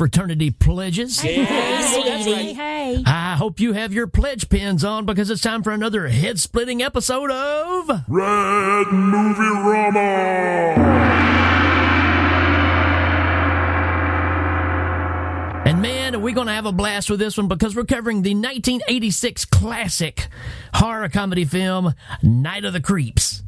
all you fraternity pledges. Hey, hey. I hope you have your pledge pins on because it's time for another head splitting episode of Red Movie Rama! And man, are we're going to have a blast with this one because we're covering the 1986 classic horror comedy film, Night of the Creeps.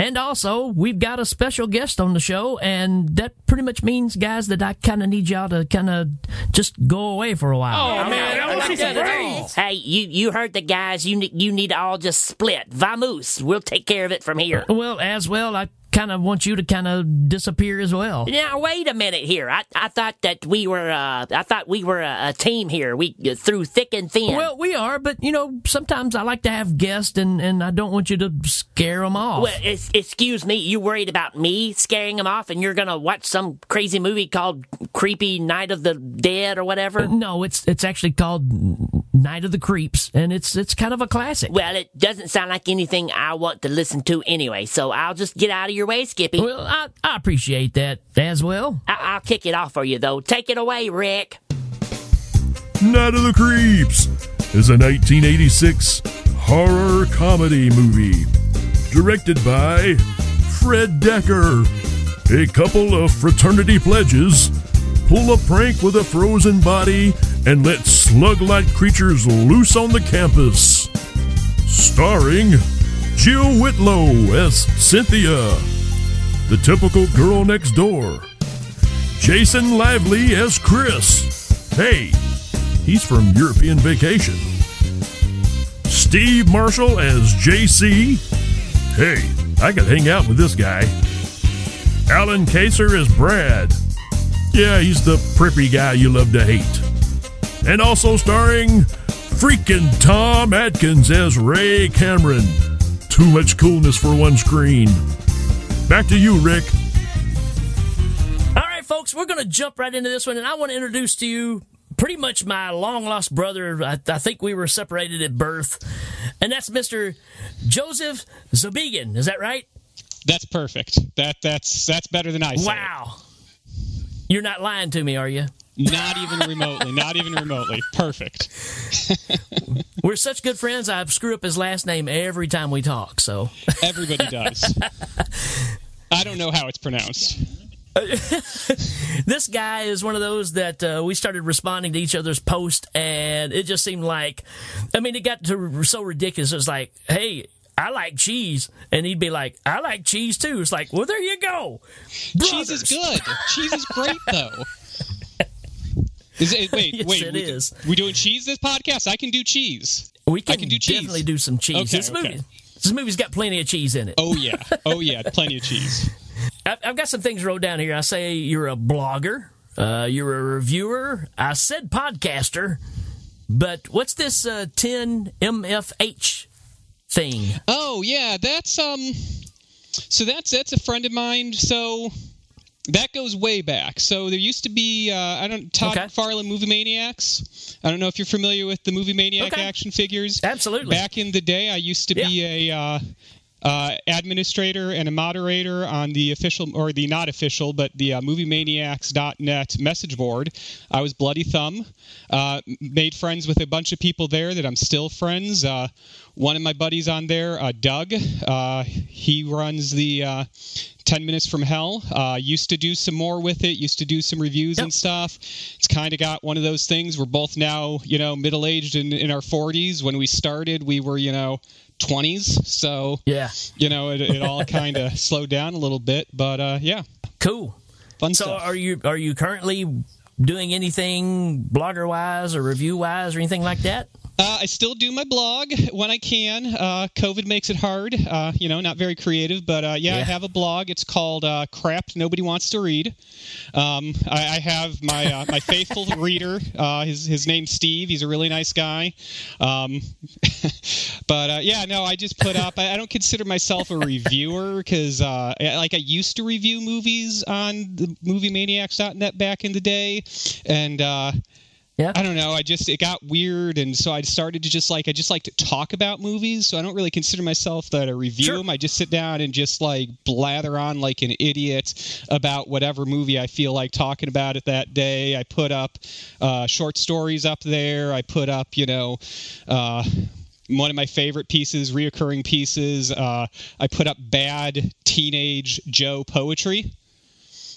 And also, we've got a special guest on the show, and that pretty much means, guys, that I kind of need y'all to kind of just go away for a while. Oh, man, I don't like that at all. Hey, you you heard the guys. You, you need to all just split. Vamoose. We'll take care of it from here. Well, as well, I kind of want you to kind of disappear as well. Now wait a minute here. I, I thought that we were uh I thought we were a, a team here. We uh, through thick and thin. Well, we are, but you know, sometimes I like to have guests, and, and I don't want you to scare them off. Well, excuse me. You worried about me scaring them off, and you're gonna watch some crazy movie called Creepy Night of the Dead or whatever? no, it's it's actually called Night of the Creeps, and it's it's kind of a classic. Well, it doesn't sound like anything I want to listen to anyway. So I'll just get out of your way, Skippy. Well, I, I appreciate that as well. I- I'll kick it off for you though. Take it away, Rick. Night of the Creeps is a 1986 horror comedy movie directed by Fred Dekker. A couple of fraternity pledges pull a prank with a frozen body and let slug like creatures loose on the campus. Starring Jill Whitlow as Cynthia, the typical girl next door. Jason Lively as Chris. Hey, he's from European Vacation. Steve Marshall as JC. Hey, I could hang out with this guy. Allan Kayser as Brad. Yeah, he's the preppy guy you love to hate. And also starring freaking Tom Atkins as Ray Cameron. Too much coolness for one screen. Back to you, Rick. All right, folks, we're going to jump right into this one, and I want to introduce to you pretty much my long lost brother. I, I think we were separated at birth, and that's Mr. Joseph Zabigan. Is that right? That's perfect. That that's that's better than I said. Wow. You're not lying to me, are you? Not even remotely. Not even remotely. Perfect. We're such good friends. I screw up his last name every time we talk. So Everybody does. I don't know how it's pronounced. this guy is one of those that uh, we started responding to each other's post, and it just seemed like, I mean, it got to so ridiculous. It was like, hey. I like cheese, and he'd be like, "I like cheese too." It's like, well, there you go. Cheese is good. Cheese is great though. Is it, wait, Yes, wait. it we, is. We doing cheese this podcast? I can do cheese. We can, can do cheese. definitely do some cheese. Okay, this okay. movie, this movie's got plenty of cheese in it. Oh yeah. Oh yeah. Plenty of cheese. I- I've got some things wrote down here. I say you're a blogger, uh, you're a reviewer. I said podcaster, but what's this uh, 10MFH thing? Oh yeah, that's um. So that's that's a friend of mine. So that goes way back. So there used to be uh, I don't Todd Okay. McFarlane Movie Maniacs. I don't know if you're familiar with the Movie Maniac Okay. action figures. Absolutely. Back in the day, I used to be a. Uh, uh, administrator and a moderator on the official or the not official, but the uh, moviemaniacs.net message board. I was Bloody Thumb. Uh, made friends with a bunch of people there that I'm still friends. Uh, one of my buddies on there, uh, Doug, uh, he runs the uh, 10 Minutes from Hell. Uh, used to do some more with it, used to do some reviews and stuff. It's kind of got one of those things. We're both now, you know, middle aged in, in our 40s. When we started, we were, you know, 20s. So, Yeah, you know, it, it all kind of slowed down a little bit. But uh, yeah, cool. fun So, stuff. are you are you currently doing anything blogger wise or review wise or anything like that? Uh, I still do my blog when I can. Uh, COVID makes it hard. Uh, you know, not very creative, but uh, yeah, I have a blog. It's called uh, "Crap Nobody Wants to Read." Um, I, I have my uh, my faithful reader. Uh, his his name's Steve. He's a really nice guy. Um, but uh, yeah, no, I just put up. I, I don't consider myself a reviewer because uh, like I used to review movies on the MovieManiacs.net back in the day, and. Yeah. I don't know. I just it got weird, and so I started to just like I just like to talk about movies. So I don't really consider myself that I review Sure. them. I just sit down and just like blather on like an idiot about whatever movie I feel like talking about it that day. I put up uh, short stories up there. I put up you know. Uh, one of my favorite pieces, reoccurring pieces. Uh, I put up bad teenage Joe poetry.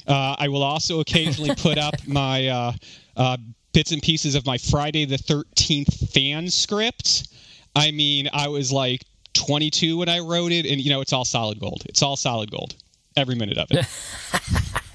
Uh, I will also occasionally put up my uh, uh, bits and pieces of my Friday the 13th fan script. I mean, I was like 22 when I wrote it, and you know, it's all solid gold. It's all solid gold. Every minute of it.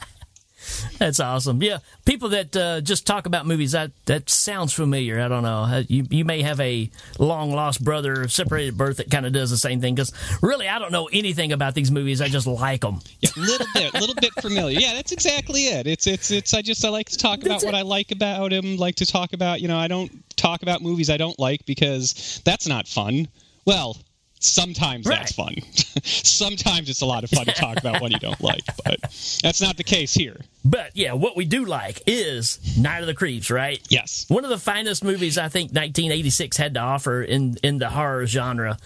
That's awesome. Yeah, people that uh, just talk about movies that that sounds familiar. I don't know. Uh, You you may have a long lost brother, separated birth that kind of does the same thing. Because really, I don't know anything about these movies. I just like them. Yeah, little bit, little bit familiar. Yeah, that's exactly it. It's it's it's. I just I like to talk about what. I like about him. Like to talk about you know I don't talk about movies I don't like because that's not fun. Well, sometimes that's fun. sometimes it's a lot of fun to talk about what you don't like, but that's not the case here. But yeah, what we do like is Night of the Creeps, right? Yes. One of the finest movies I think 1986 had to offer in in the horror genre.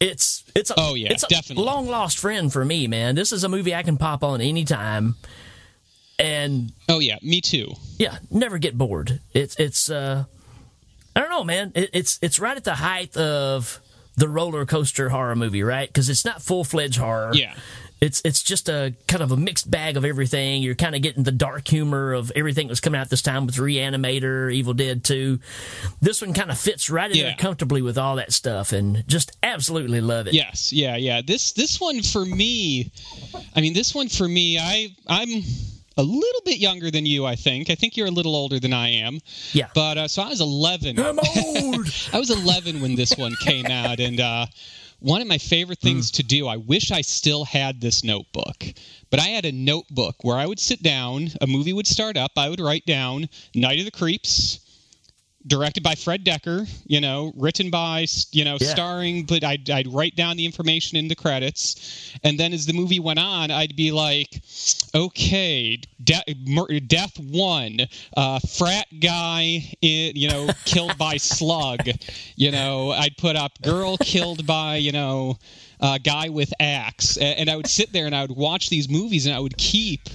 It's it's a, Oh, yeah, it's a definitely. long lost friend for me, man. This is a movie I can pop on anytime, and Oh yeah, me too. yeah, never get bored. It's it's uh, I don't know, man. It, it's it's right at the height of the roller coaster horror movie, right? Because it's not full fledged horror. Yeah. It's it's just a kind of a mixed bag of everything. You're kind of getting the dark humor of everything that was coming out this time with Reanimator, Evil Dead 2. This one kind of fits right in Yeah. there comfortably with all that stuff, and just absolutely love it. Yes, yeah, yeah. This this one for me, I mean, this one for me, I I'm a little bit younger than you. I think. I think you're a little older than I am. Yeah. But uh, so I was 11. I'm old. I was 11 when this one came out, and uh, one of my favorite things to do. I wish I still had this notebook, but I had a notebook where I would sit down. A movie would start up. I would write down "Night of the Creeps." Directed by Fred Dekker, you know, written by, you know, Yeah. starring, but I'd, I'd write down the information in the credits. And then as the movie went on, I'd be like, okay, de- mur- death one, uh, frat guy, in, you know, killed by slug. You know, I'd put up girl killed by, you know, uh, guy with axe. A- And I would sit there and I would watch these movies and I would keep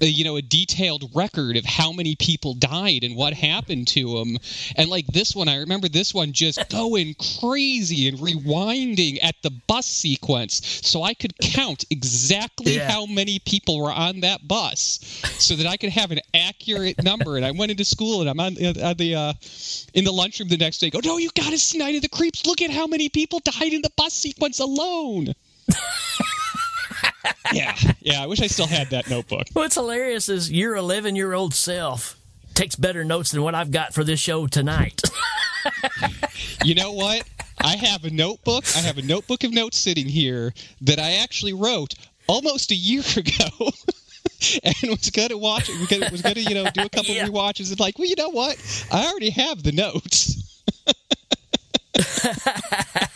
you know a detailed record of how many people died and what happened to them and like this one i remember this one just going crazy and rewinding at the bus sequence so i could count exactly Yeah. how many people were on that bus so that i could have an accurate number. And i went into school and i'm on, uh, on the uh, in the lunchroom the next day go no you gotta see night of the creeps. Look at how many people died in the bus sequence alone yeah yeah i wish i still had that notebook What's hilarious is your 11 year old self takes better notes than what I've got for this show tonight. You know what? I have a notebook. I have a notebook of notes sitting here that I actually wrote almost a year ago. and was gonna watch it. Was was gonna, you know, do a couple Yeah. rewatches. And like, well, you know what? I already have the notes.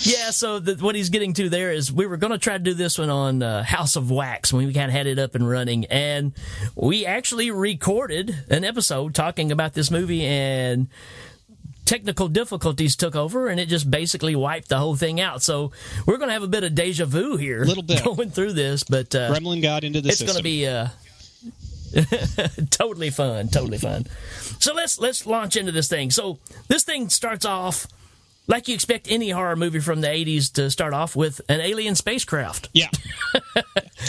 Yeah, so the, what he's getting to there is we were going to try to do this one on uh, House of Wax when we kind of had it up and running, and we actually recorded an episode talking about this movie, and technical difficulties took over, and it just basically wiped the whole thing out. So we're going to have a bit of deja vu here, Little bit. going through this, but uh, Gremlin got into the it's going to be uh, totally fun, totally fun. So let's let's launch into this thing. So this thing starts off like you expect any horror movie from the '80s to start off with an alien spacecraft. Yeah.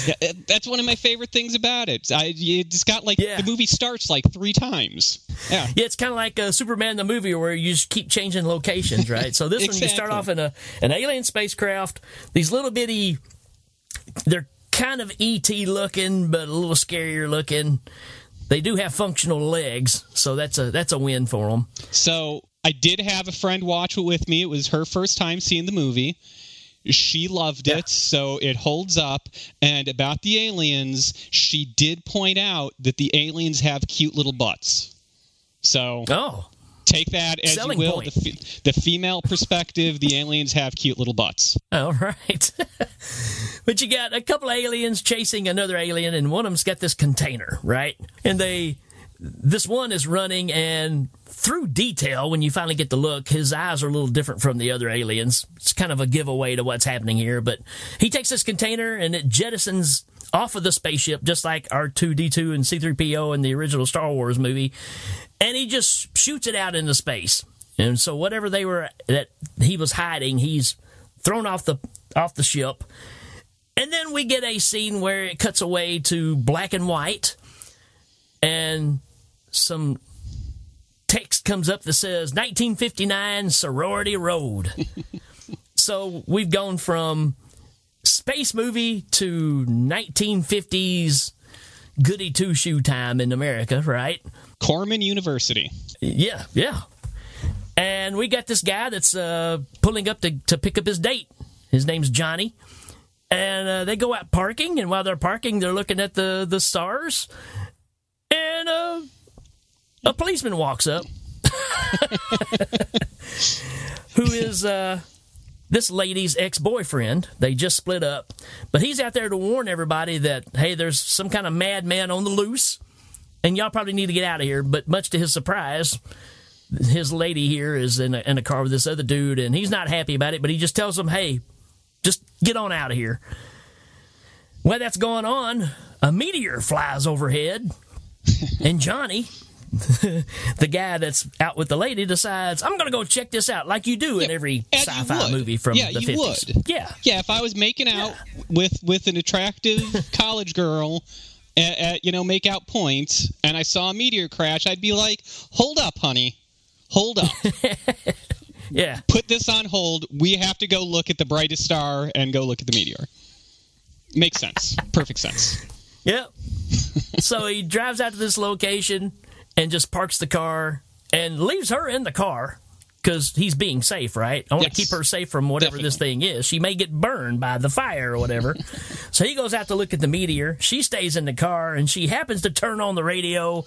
yeah, that's one of my favorite things about it. I, it's got like Yeah. the movie starts like three times. Yeah. Yeah, it's kind of like uh, Superman the movie where you just keep changing locations, right? So this one you start off in a an alien spacecraft. These little bitty, they're kind of ET looking, but a little scarier looking. They do have functional legs, so that's a that's a win for them. So I did have a friend watch it with me. It was her first time seeing the movie. She loved it, so it holds up. And about the aliens, she did point out that the aliens have cute little butts. So Oh, take that as Selling you will. The, fe- the female perspective, the aliens have cute little butts. All right. but you got a couple of aliens chasing another alien, and one of them's got this container, right? And they this one is running, and through detail, when you finally get to look, his eyes are a little different from the other aliens. It's kind of a giveaway to what's happening here. But he takes this container and it jettisons off of the spaceship, just like R2D2 and C3PO in the original Star Wars movie, and he just shoots it out into space. And so whatever they were that he was hiding, he's thrown off the off the ship. And then we get a scene where it cuts away to black and white and some text comes up that says 1959 Sorority Road. so we've gone from space movie to 1950s goody two shoe time in America, right? Corman University. Yeah, yeah. And we got this guy that's uh, pulling up to, to pick up his date. His name's Johnny. And uh, they go out parking, and while they're parking, they're looking at the, the stars. And uh, a policeman walks up who is uh, this lady's ex boyfriend. They just split up. But he's out there to warn everybody that, hey, there's some kind of madman on the loose, and y'all probably need to get out of here. But much to his surprise, his lady here is in a, in a car with this other dude, and he's not happy about it, but he just tells him, hey, just get on out of here. While that's going on, a meteor flies overhead, and Johnny, the guy that's out with the lady, decides, I'm going to go check this out, like you do in every And sci fi movie from yeah, the 50s. would. Yeah. Yeah, if I was making out with with an attractive college girl, at, at, you know, make out points, and I saw a meteor crash, I'd be like, "Hold up, honey, hold up, Yeah. put this on hold. We have to go look at the brightest star and go look at the meteor." Makes sense. Perfect sense. Yep. so he drives out to this location and just parks the car and leaves her in the car because he's being safe, right? I want Yes. to keep her safe from whatever this thing is. She may get burned by the fire or whatever. so he goes out to look at the meteor. She stays in the car and she happens to turn on the radio.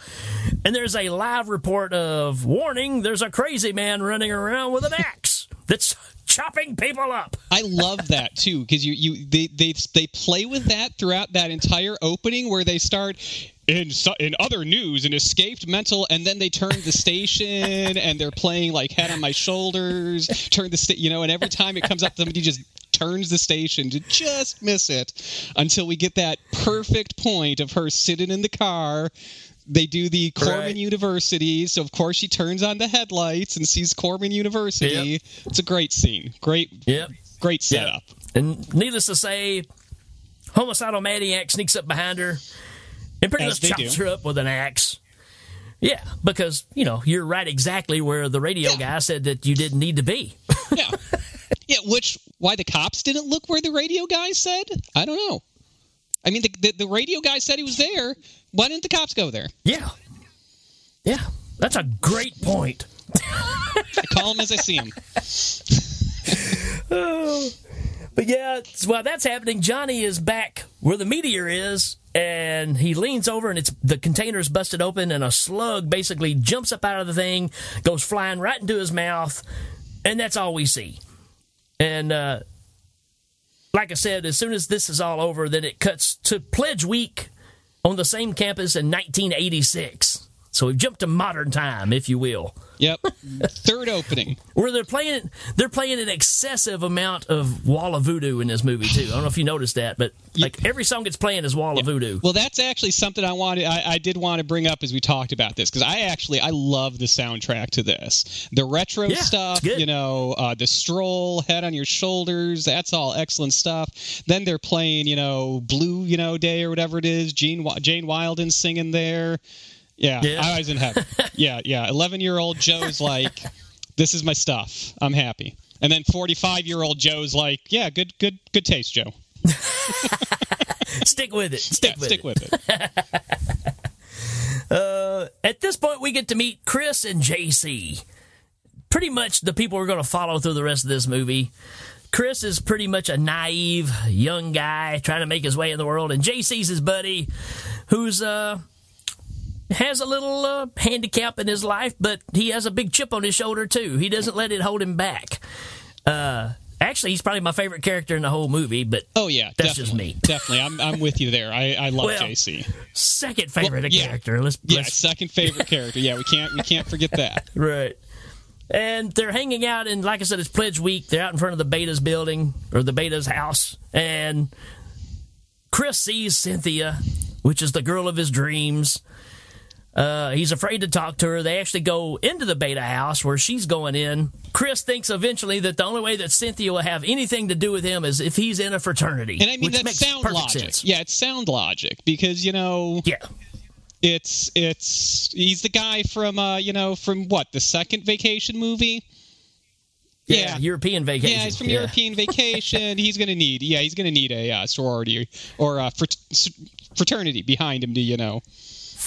And there's a live report of warning there's a crazy man running around with an axe that's chopping people up. I love that too because you you they they they play with that throughout that entire opening where they start in in other news an escaped mental and then they turn the station and they're playing like head on my shoulders turn the sta- you know and every time it comes up to somebody just turns the station to just miss it until we get that perfect point of her sitting in the car they do the Corman Right. University, so of course she turns on the headlights and sees Corman University. Yep. It's a great scene. Great Yep. Great setup. And needless to say, homicidal maniac sneaks up behind her and pretty As much chops do. her up with an axe. Yeah, because you know you're right exactly where the radio Yeah. guy said that you didn't need to be. Yeah. yeah, which why the cops didn't look where the radio guy said? I don't know. I mean, the, the, the radio guy said he was there. Why didn't the cops go there? yeah, yeah, that's a great point. I call him as I see him. But yeah, while that's happening, Johnny is back where the meteor is, and he leans over, and it's the container's busted open, and a slug basically jumps up out of the thing, goes flying right into his mouth, and that's all we see. And uh, like I said, as soon as this is all over, then it cuts to Pledge Week on the same campus in 1986. So we've jumped to modern time, if you will Yep. Third opening. where they're playing they're playing an excessive amount of Wall of Voodoo in this movie too. I don't know if you noticed that, but like every song it's playing is Wall of Voodoo. Well, that's actually something I wanted. I, I did want to bring up as we talked about this because I actually I love the soundtrack to this. The retro Yeah, stuff, you know, uh, the stroll, head on your shoulders. That's all excellent stuff. Then they're playing, you know, Blue, you know, Day or whatever it is. Gene Jane Wiedlin singing there. Yeah, Yeah. I was in heaven. yeah, yeah. Eleven year old Joe's like, this is my stuff. I'm happy. And then 45 year old Joe's like, yeah, good, good, good taste, Joe. Stick with it. Stick Yeah, with stick it. with it. At this point, we get to meet Chris and JC. Pretty much the people we're going to follow through the rest of this movie. Chris is pretty much a naive young guy trying to make his way in the world, and JC's his buddy, who's uh has a little uh, handicap in his life, but he has a big chip on his shoulder too. He doesn't let it hold him back. Uh, actually. he's probably my favorite character in the whole movie. But Oh yeah, That's definitely, just me. definitely. I'm I'm with you there. I, I love Well, JC. second favorite Well, yeah. character. Let's, Yeah, let's second favorite character. Yeah, we can't we can't forget that. Right. And they're hanging out, and like I said, it's Pledge Week. They're out in front of the Beta's building or the Beta's house, and Chris sees Cynthia, which is the girl of his dreams. Uh, he's afraid to talk to her. They actually go into the Beta house where she's going in. Chris thinks eventually that the only way that Cynthia will have anything to do with him is if he's in a fraternity. And I mean that's sound logic. sense. Yeah, it's sound logic because you know Yeah. it's it's he's the guy from uh you know from what the second vacation movie. Yeah, Yeah. European vacation. Yeah, he's from Yeah. European Vacation. he's gonna need yeah he's gonna need a uh, sorority or a frat- fraternity behind him to you know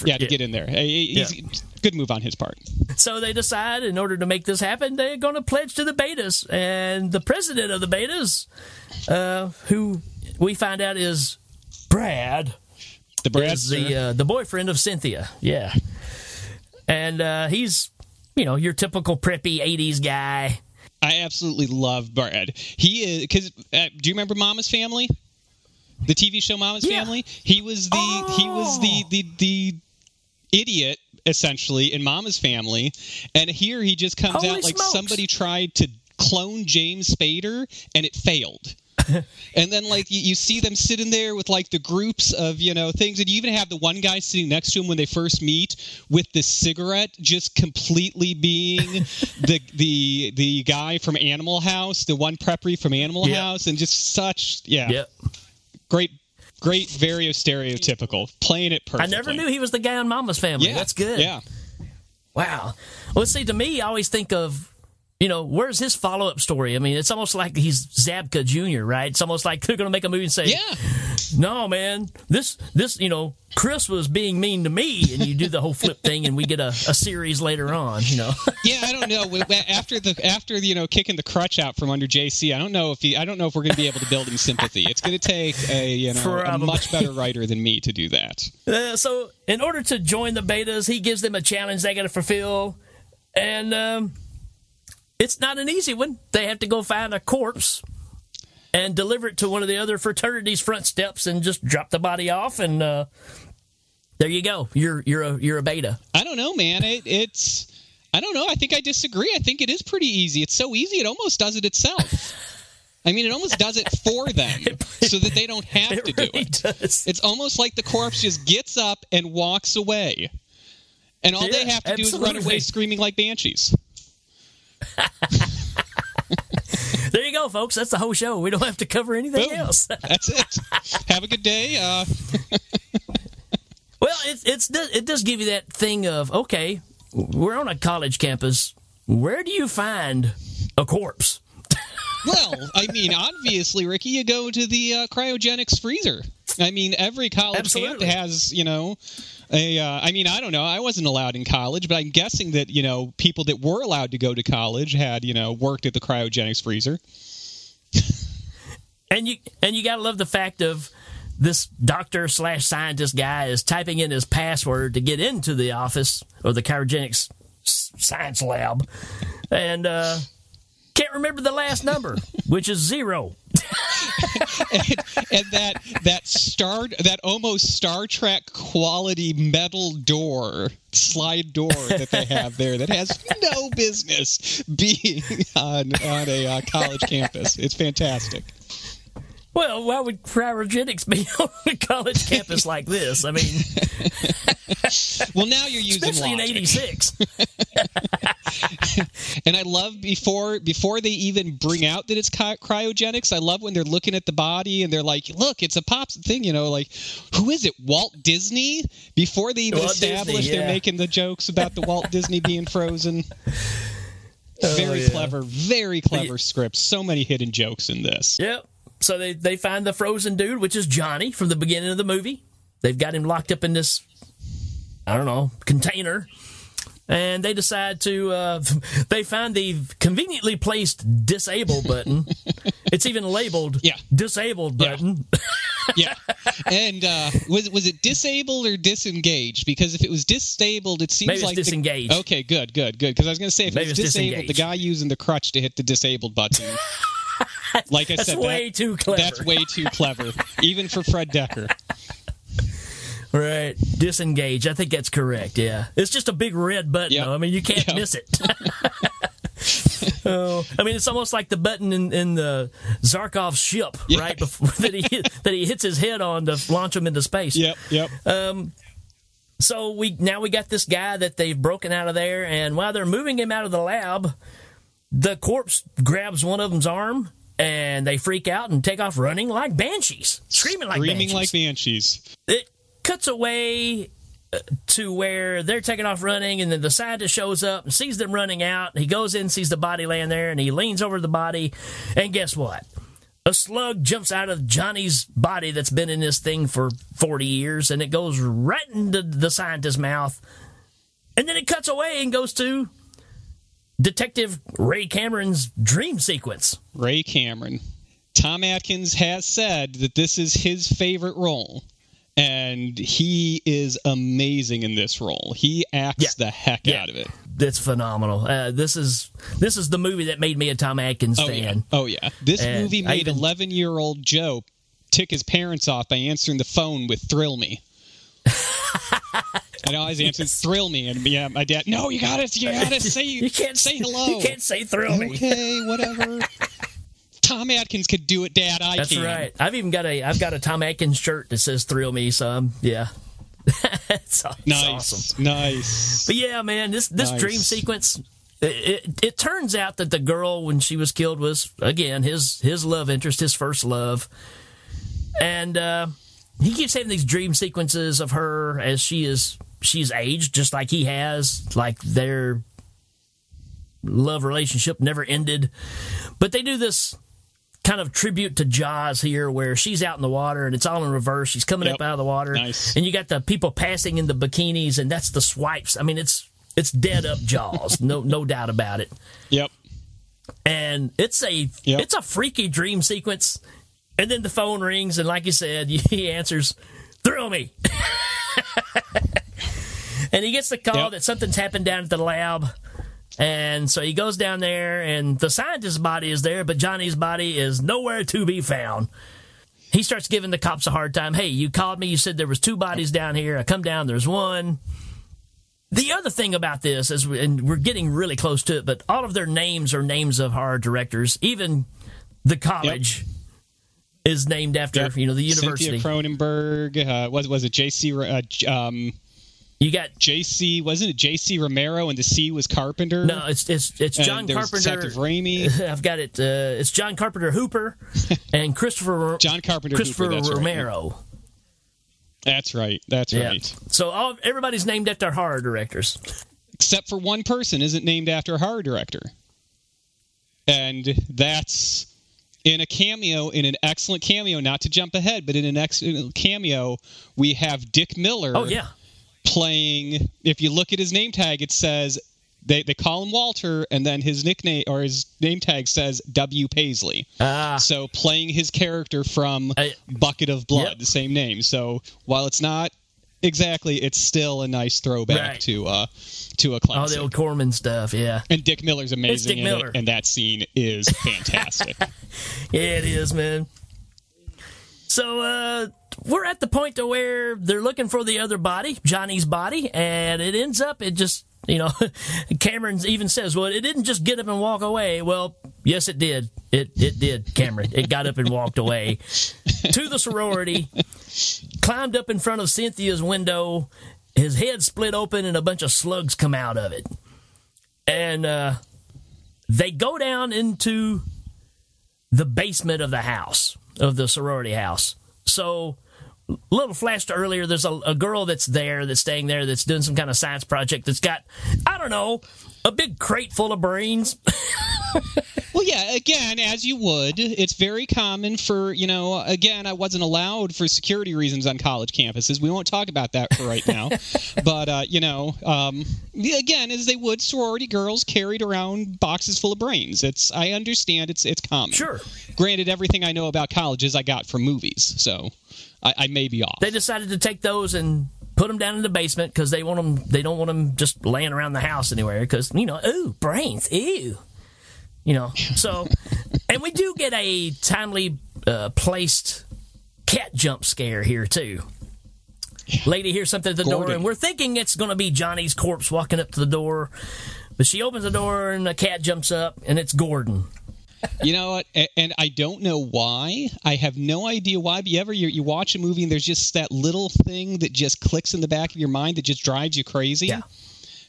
yeah to yeah. get in there. He- He's good move on his part. So they decide, in order to make this happen, they're going to pledge to the Betas. And the president of the Betas, uh, who we find out is Brad, The Brad is the uh, the boyfriend of Cynthia. Yeah, and uh, he's you know your typical preppy '80s guy. I absolutely love Brad. He is because uh, do you remember Mama's Family? The TV show Mama's Yeah. Family. He was the he was the the the idiot essentially in Mama's Family, and here he just comes Holy out like smokes. somebody tried to clone James Spader and it failed. and then like you, you see them sitting there with like the groups of you know things and you even have the one guy sitting next to him when they first meet with the cigarette just completely being the the the guy from animal house the one preppy from animal house and just such yeah Yep. great great very stereotypical playing it perfect. I never knew he was the guy on Mama's Family. yeah That's good. yeah Wow. Well, see, to me, I always think of, you know, where's his follow up story? I mean, it's almost like he's Zabka Jr., right? It's almost like they're going to make a movie and say, yeah no, man, this, this, you know, Chris was being mean to me. And you do the whole flip thing, and we get a, a series later on, you know. yeah, I don't know. After the after you know kicking the crutch out from under JC, I don't know if he, I don't know if we're going to be able to build him sympathy. It's going to take a you know a much better writer than me to do that. Uh, so, in order to join the betas, he gives them a challenge they got to fulfill, and um, it's not an easy one. They have to go find a corpse and deliver it to one of the other fraternities' front steps, and just drop the body off, and uh, there you go. You're you're a you're a beta. I don't know, man. It, it's I don't know. I think I disagree. I think it is pretty easy. It's so easy. It almost does it itself. I mean, it almost does it for them, so that they don't have It to do really it. does. It's almost like the corpse just gets up and walks away. And all they have to do is run away screaming like banshees. There you go, folks. That's the whole show. We don't have to cover anything Boom. else. That's it. have a good day. Uh, Well, it, it's it does give you that thing of okay, we're on a college campus. Where do you find a corpse? well, I mean, obviously, Ricky, you go to the uh, cryogenics freezer. I mean, every college Absolutely. camp has, you know, a. Uh, I mean, I don't know. I wasn't allowed in college, but I'm guessing that you know people that were allowed to go to college had, you know, worked at the cryogenics freezer. And you and you gotta love the fact of this doctor slash scientist guy is typing in his password to get into the office or the cryogenics science lab, and uh, can't remember the last number, which is zero. and that that star that almost Star Trek quality metal door slide door that they have there that has no business being on on a uh, college campus. It's fantastic. Well, why would cryogenics be on a college campus like this? I mean, Well, now you're using especially in '86. And I love before before they even bring out that it's cryogenics. I love when they're looking at the body and they're like, "Look, it's a pops thing." You know, like who is it? Walt Disney. Before they even Walt Disney, establish, yeah. they're making the jokes about the Walt Disney being frozen. very oh, yeah. clever, very clever script. So many hidden jokes in this. Yep. So they they find the frozen dude, which is Johnny from the beginning of the movie. They've got him locked up in this, I don't know, container, and they decide to. Uh, they find the conveniently placed disable button. it's even labeled Yeah. disabled button. Yeah, and uh, was was it disabled or disengaged? Because if it was disabled, it seems Maybe it's like the- disengaged. okay, good, good, good. Because I was going to say if Maybe it was disabled, the guy using the crutch to hit the disabled button Like I That's said, way that- too clever. That's way too clever, even for Fred Dekker. Right. Disengage. I think that's correct. Yeah. It's just a big red button. Yep. I mean, you can't Yep. miss it. oh, I mean, it's almost like the button in, in the Zarkov's ship, Yeah. right? Before, that he that he hits his head on to launch him into space. Yep, yep. Um, So we now we got this guy that they've broken out of there, and while they're moving him out of the lab, the corpse grabs one of them's arm, and they freak out and take off running like banshees, screaming like Screaming banshees. like banshees. it cuts away uh, to where they're taking off running, and then the scientist shows up and sees them running out. He goes in, sees the body laying there, and he leans over the body. And guess what? A slug jumps out of Johnny's body that's been in this thing for 40 years, and it goes right into the scientist's mouth. And then it cuts away and goes to Detective Ray Cameron's dream sequence. Ray Cameron. Tom Atkins has said that this is his favorite role, and he is amazing in this role. He acts Yeah. the heck Yeah. out of it. That's phenomenal. Uh, this is this is the movie that made me a Tom Atkins Oh fan. yeah. Oh yeah. This And movie made even- 11 year old Joe tick his parents off by answering the phone with "Thrill Me." and I always answer "Thrill Me," and yeah, my dad. No, you gotta, you gotta say, you can't say hello. You can't say thrill me. Okay, whatever. Tom Atkins could do it, Dad. I That's can. right. I've even got a I've got a Tom Atkins shirt that says "Thrill Me." So um, yeah, it's, it's Nice, awesome. nice. But yeah, man, this this Nice. dream sequence. It, it, it turns out that the girl when she was killed was again his his love interest, his first love, and uh, he keeps having these dream sequences of her as she is she's aged just like he has, like their love relationship never ended. But they do this kind of tribute to Jaws here, where she's out in the water and it's all in reverse. She's coming Yep. up out of the water, Nice. and you got the people passing in the bikinis, and that's the swipes. I mean, it's it's dead up Jaws, no no doubt about it. Yep. And it's a Yep. it's a freaky dream sequence. And then the phone rings, and like you said, he answers, "Thrill me." and he gets the call Yep. that something's happened down at the lab. And so he goes down there, and the scientist's body is there, but Johnny's body is nowhere to be found. He starts giving the cops a hard time. Hey, you called me. You said there was two bodies down here. I come down. There's one. The other thing about this is, and we're getting really close to it, but all of their names are names of horror directors. Even the college is named after Yep. you know the university. Cynthia Cronenberg. Uh, was was it J.C. Uh, um, you got J.C. Wasn't it J.C. Romero and the C was Carpenter? no, it's it's it's John Carpenter. Detective Raimi. I've got it. Uh, it's John Carpenter Hooper and Christopher John Carpenter Christopher Hooper, that's right. Romero. That's right. That's Yeah. right. So all everybody's named after horror directors. Except for one person isn't named after a horror director, and that's in a cameo in an excellent cameo. Not to jump ahead, but in an excellent cameo, we have Dick Miller. Oh yeah, playing if you look at his name tag it says they, they call him walter and then his nickname or his name tag says w paisley ah, so playing his character from I- bucket of blood Yep. the same name so while it's not exactly it's still a nice throwback Right. to uh to a all classic the old Corman stuff. Yeah, and dick miller's amazing Dick Miller. it and that scene is fantastic yeah, it is, man. So uh, we're at the point to where they're looking for the other body, Johnny's body, and it ends up it just you know Cameron even says, "Well, it didn't just get up and walk away." Well, yes, it did. It it did, Cameron. It got up and walked away to the sorority, climbed up in front of Cynthia's window. His head split open, and a bunch of slugs come out of it, and uh, they go down into the basement of the house of the sorority house. So, little flash to earlier. There's a, a girl that's there that's staying there that's doing some kind of science project that's got I don't know a big crate full of brains. Well, yeah, again, as you would, it's very common for, you know, again, I wasn't allowed for security reasons on college campuses. We won't talk about that for right now. but, uh, you know, um, again, as they would, sorority girls carried around boxes full of brains. It's, I understand it's, it's common. Sure. Granted, everything I know about colleges I got from movies, so I, I may be off. they decided to take those and put them down in the basement because they want them. They don't want them just laying around the house anywhere because you know, ooh, brains, ew. you know. So, and we do get a timely uh, placed cat jump scare here too. Lady hears something at the door, and we're thinking it's going to be Johnny's corpse walking up to the door. But she opens the door, and a cat jumps up, and it's Gordon. You know what? And I don't know why. I have no idea why. But you ever you, you watch a movie and there's just that little thing that just clicks in the back of your mind that just drives you crazy. Yeah.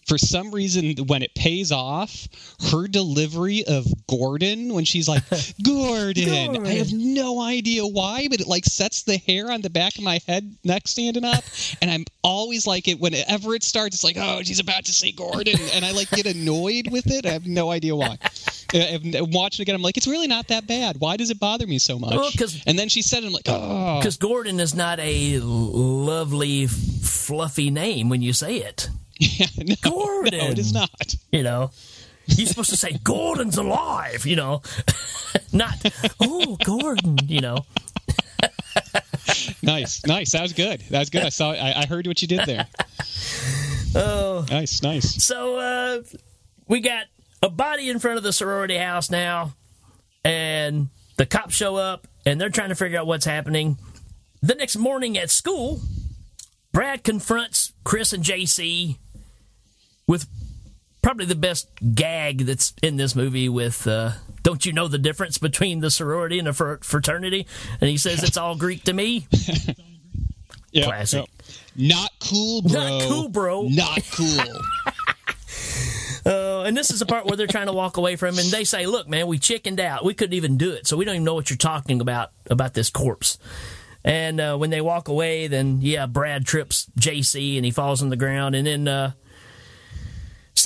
For some reason, when it pays off, her delivery of Gordon when she's like, Gordon, I have no idea why, but it like sets the hair on the back of my head neck standing up. And I'm always like it whenever it starts, it's like, oh, she's about to say Gordon. And I like get annoyed with it. I have no idea why. I'm watching it again. I'm like, it's really not that bad. Why does it bother me so much? Well, and then she said, it, I'm like, oh, Because Gordon is not a lovely, fluffy name when you say it. yeah, no, Gordon. no, it is not. You know, you're supposed to say Gordon's alive. You know, not oh Gordon. You know, Nice, nice. That was good. That was good. I saw. I, I heard what you did there. oh. Nice, nice. So uh, we got a body in front of the sorority house now, and the cops show up, and they're trying to figure out what's happening. The next morning at school, Brad confronts Chris and JC with probably the best gag that's in this movie with uh, don't you know the difference between the sorority and the fr- fraternity and he says it's all greek to me Yeah, Classic. yeah. Not cool, bro. Not cool, bro. Not cool. Uh, and this is the part where they're trying to walk away from him, and they say, "Look, man, we chickened out. We couldn't even do it, so we don't even know what you're talking about about this corpse." And uh, when they walk away, then yeah, Brad trips JC and he falls on the ground, and then uh,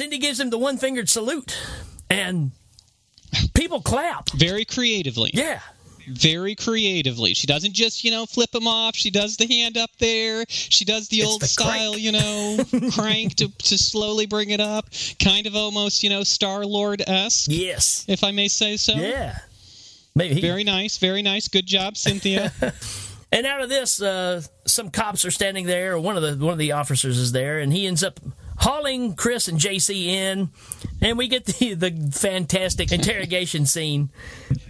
Cindy gives him the one fingered salute, and people clap. Very creatively. Yeah, Very creatively. She doesn't just, you know, flip him off. She does the hand up there. She does the old the style, crank. you know, crank to, to slowly bring it up. Kind of almost, you know, Star Lord esque, yes, if I may say so. yeah. Maybe Very nice. Very nice. Good job, Cynthia. And out of this, uh, some cops are standing there. Or one of the one of the officers is there, and he ends up hauling Chris and JC in, and we get the the fantastic interrogation scene.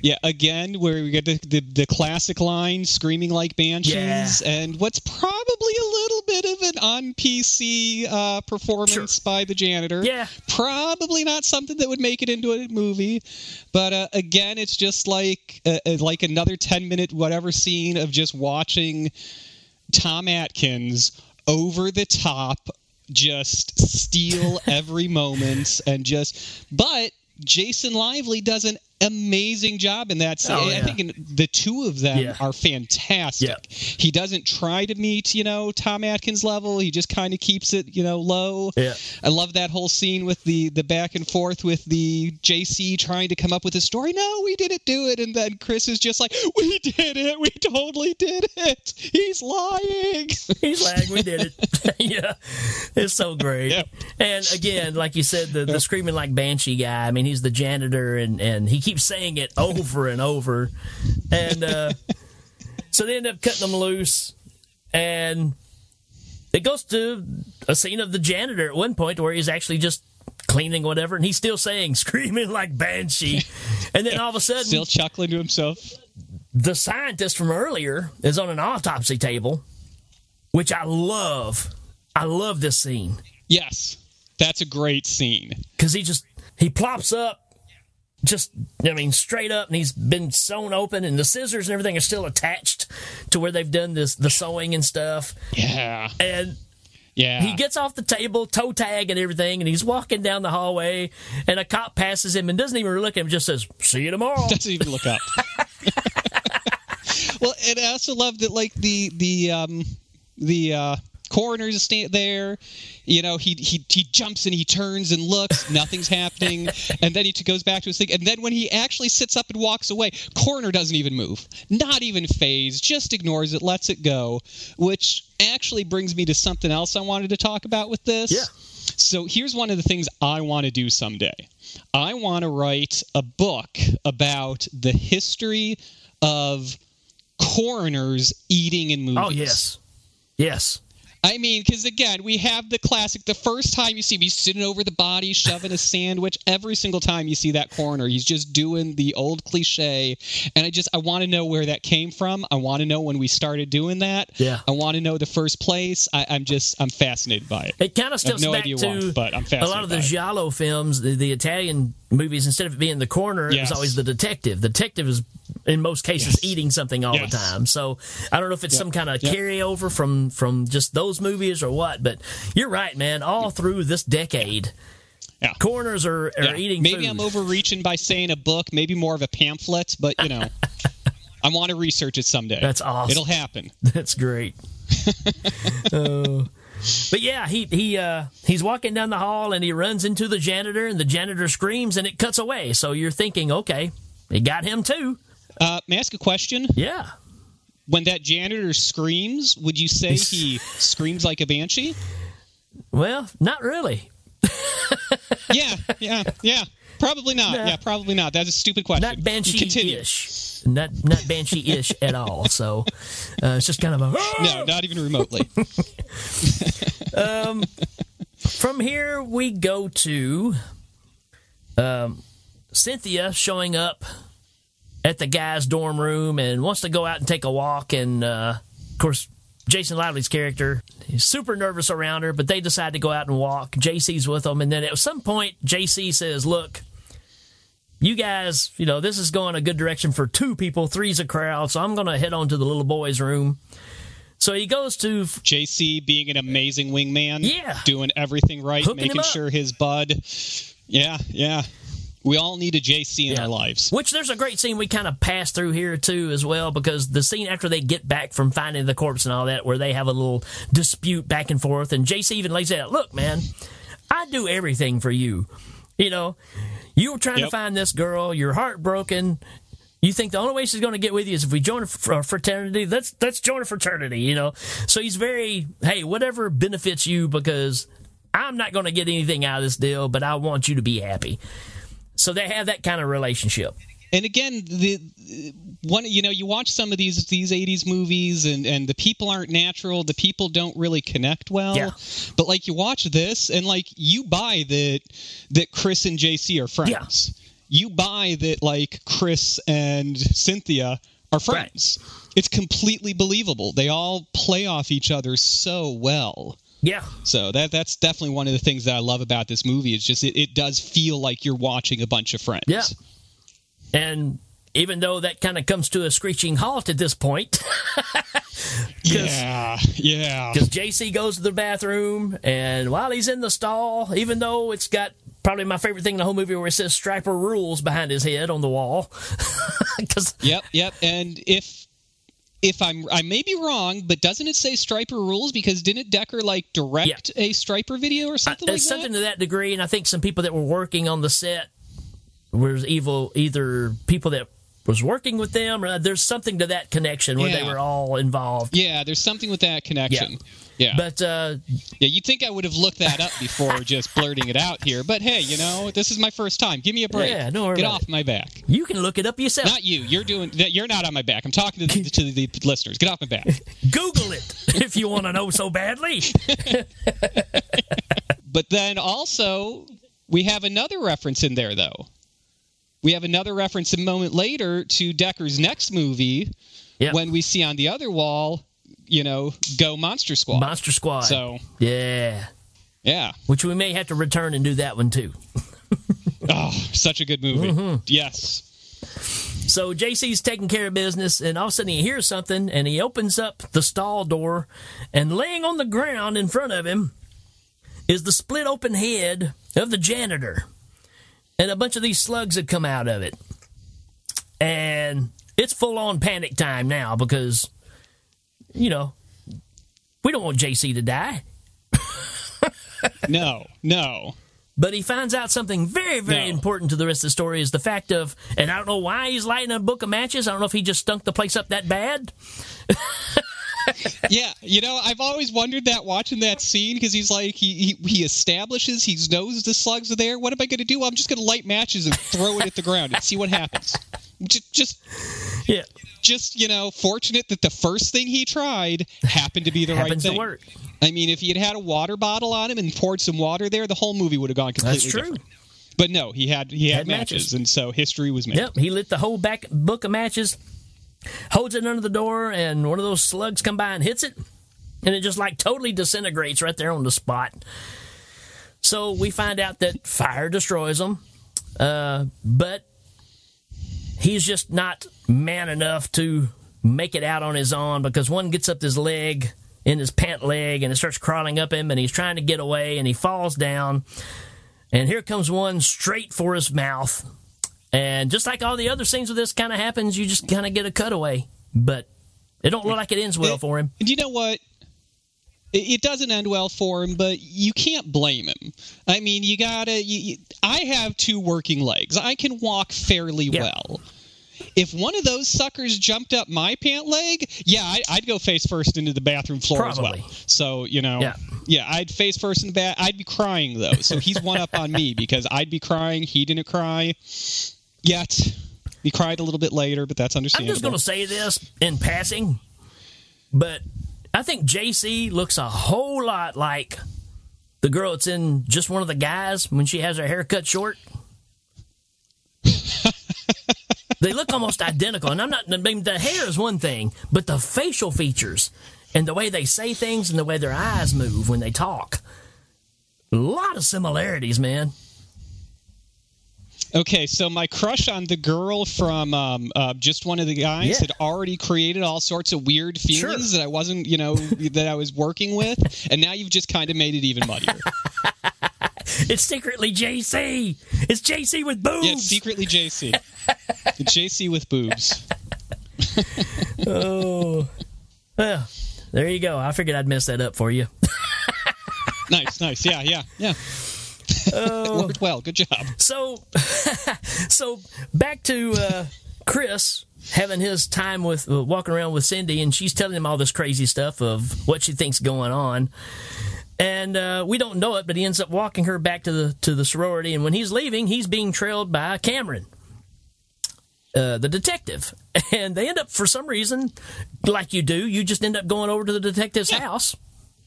Yeah, again, where we get the, the, the classic line, screaming like banshees, Yeah. and what's probably a little bit of an on PC uh, performance by the janitor. Yeah. Probably not something that would make it into a movie, but uh, again, it's just like uh, uh, like another ten minute whatever scene of just watching Tom Atkins over the top just steal every moment and just but Jason Lively does an amazing job in that scene. Oh, I think in, the two of them Yeah. are fantastic. Yeah. He doesn't try to meet, you know, Tom Atkins level. He just kind of keeps it, you know, low. Yeah. I love that whole scene with the the back and forth with the JC trying to come up with a story. No, we didn't do it, and then Chris is just like, "We did it. We totally did it. He's lying." He's lying. "We did it." yeah, it's so great. Yeah. And again, like you said, the, the screaming like banshee guy. I mean, he's the janitor, and and he keeps saying it over and over. And uh, so they end up cutting them loose, and it goes to a scene of the janitor at one point where he's actually just cleaning whatever, and he's still saying screaming like banshee. And then all of a sudden, Still chuckling to himself. the scientist from earlier is on an autopsy table, which I love. I love this scene Yes, that's a great scene. because he just he plops up, just I mean straight up, and he's been sewn open, and the scissors and everything are still attached to where they've done this the sewing and stuff, Yeah, and. yeah. He gets off the table, toe tag and everything, and he's walking down the hallway, and a cop passes him and doesn't even look at him, just says, "See you tomorrow." doesn't even look up. well, and I also love that, like the the um the uh, coroner's stand there. You know, he he he jumps and he turns and looks. Nothing's happening, and then he goes back to his thing. And then when he actually sits up and walks away, coroner doesn't even move, not even phased, just ignores it, lets it go. Which actually brings me to something else I wanted to talk about with this. Yeah. So here's one of the things I want to do someday. I want to write a book about the history of coroners eating in oh, movies. oh yes, yes. I mean, because again, we have the classic. The first time you see him, he's sitting over the body, shoving a sandwich. Every single time you see that corner, he's just doing the old cliche. And I just, I want to know where that came from. I want to know when we started doing that. Yeah. I want to know the first place. I, I'm just, I'm fascinated by it. It kind of steps no back to why, but I'm a lot of the giallo films, the, the Italian movies. Instead of being the corner, it was always the detective. The detective is in most cases Yes. eating something all Yes. the time. So I don't know if it's some kind of Yep. carryover from from just those movies or what. But you're right, man. All through this decade, Yeah. corners are, are Yeah. eating. Maybe food. I'm overreaching by saying a book, maybe more of a pamphlet, but you know, I want to research it someday. That's awesome. It'll happen. That's great. Uh, but yeah, he he uh, he's walking down the hall and he runs into the janitor, and the janitor screams, and it cuts away. So you're thinking, okay, it got him too. Uh, may I ask a question? Yeah. When that janitor screams, would you say he screams like a banshee? Well, not really. Yeah, yeah, yeah. Probably not. Nah. Yeah, probably not. That's a stupid question. Not banshee ish. Not not banshee ish at all. So uh, it's just kind of a No, not even remotely. From here, we go to um, Cynthia showing up at the guy's dorm room and wants to go out and take a walk. And uh, of course, Jason Lively's character is super nervous around her, but they decide to go out and walk. JC's with them. And then at some point, JC says, Look, you guys, you know, this is going a good direction for two people. Three's a crowd. So I'm going to head on to the little boy's room. So he goes to JC being an amazing wingman. Yeah. Doing everything right, Hooking making sure his bud. Yeah, yeah. We all need a JC in Yeah. our lives. Which there's a great scene we kind of pass through here too as well because the scene after they get back from finding the corpse and all that where they have a little dispute back and forth and JC even lays it out, look man, I do everything for you. You know, you were trying to find this girl, you're heartbroken. You think the only way she's going to get with you is if we join a a uh, fraternity? Let's let's join a fraternity, you know. So he's very, hey, whatever benefits you because I'm not going to get anything out of this deal, but I want you to be happy. So they have that kind of relationship. And again the one you know you watch some of these these 80s movies and and the people aren't natural the people don't really connect well Yeah. but like you watch this and like you buy that that chris and jc are friends Yeah. you buy that like chris and cynthia are friends it's completely believable they all play off each other so well Yeah. so that that's definitely one of the things that I love about this movie. Is just it, it does feel like you're watching a bunch of friends. Yeah. And even though that kind of comes to a screeching halt at this point, Yeah, yeah. because JC goes to the bathroom, and while he's in the stall, even though it's got probably my favorite thing in the whole movie where it says Stryper Rules behind his head on the wall. Because, Yep, yep. And if if I'm I may be wrong, but doesn't it say Stryper rules? Because didn't Dekker like direct a Stryper video or something like it's that? something to that degree, and I think some people that were working on the set was evil, either people that was working with them, or there's something to that connection where they were all involved. yeah, there's something with that connection. Yeah. But uh, yeah, you'd think I would have looked that up before just blurting it out here. But hey, you know, this is my first time. Give me a break. Yeah, don't Get off my back. you can look it up yourself. Not you. You're doing that. You're not on my back. I'm talking to the, to the listeners. Get off my back. Google it if you want to know so badly. But then also, we have another reference in there, though. We have another reference a moment later to Dekker's next movie Yeah. when we see on the other wall, you know, Go Monster Squad. Monster Squad. So, yeah. yeah. Which we may have to return and do that one too. Oh, such a good movie. Mm-hmm. Yes. So JC's taking care of business, and all of a sudden he hears something, and he opens up the stall door, and laying on the ground in front of him is the split open head of the janitor. And a bunch of these slugs had come out of it. And it's full on panic time now because, you know, we don't want JC to die. No, no. But he finds out something very, very No. important to the rest of the story is the fact of, and I don't know why he's lighting a book of matches. I don't know if he just stunk the place up that bad. Yeah, you know, I've always wondered that watching that scene because he's like, he, he he establishes, he knows the slugs are there. What am I going to do? I'm just going to light matches and throw it at the ground and see what happens. Just, just Yeah. Just you know, fortunate that the first thing he tried happened to be the right thing. to work. I mean, if he had had a water bottle on him and poured some water there, the whole movie would have gone completely That's true. different. But no, he had he had, Had matches, matches. and so history was made. Yep, he lit the whole back book of matches, holds it under the door, and one of those slugs come by and hits it, and it just like totally disintegrates right there on the spot. So we find out that fire destroys him, uh, but he's just not man enough to make it out on his own because one gets up his leg in his pant leg and it starts crawling up him and he's trying to get away and he falls down and here comes one straight for his mouth and just like all the other scenes with this kind of happens, you just kind of get a cutaway. But it don't look like it ends well for him. And you know what? It, it doesn't end well for him, but you can't blame him. I mean, you gotta. You, I have two working legs. I can walk fairly Yeah. well. If one of those suckers jumped up my pant leg, yeah, I, I'd go face first into the bathroom floor as well. So you know, Yeah. yeah, I'd face first in the bath. I'd be crying though, so he's one up on me because I'd be crying. He didn't cry yet. He cried a little bit later, but that's understandable. I'm just going to say this in passing, but I think JC looks a whole lot like the girl that's in just one of the guys when she has her hair cut short. they look almost identical, and I'm not. I mean, the hair is one thing, but the facial features and the way they say things and the way their eyes move when they talk, a lot of similarities, man. Okay, so my crush on the girl from um, uh, just one of the guys Yeah. had already created all sorts of weird feelings Sure. that I wasn't, you know, that I was working with, and now you've just kind of made it even muddier. It's secretly JC. It's JC with boobs. yeah, it's secretly JC. The JC with boobs. Oh, well, there you go. I figured I'd mess that up for you. Nice, nice. Yeah, yeah, yeah. Worked well. Good job. So, so back to uh, Chris having his time with uh, walking around with Cindy, and she's telling him all this crazy stuff of what she thinks going on. And uh, we don't know it, but he ends up walking her back to the to the sorority. And when he's leaving, he's being trailed by Cameron, uh, the detective. And they end up, for some reason, like you do, you just end up going over to the detective's house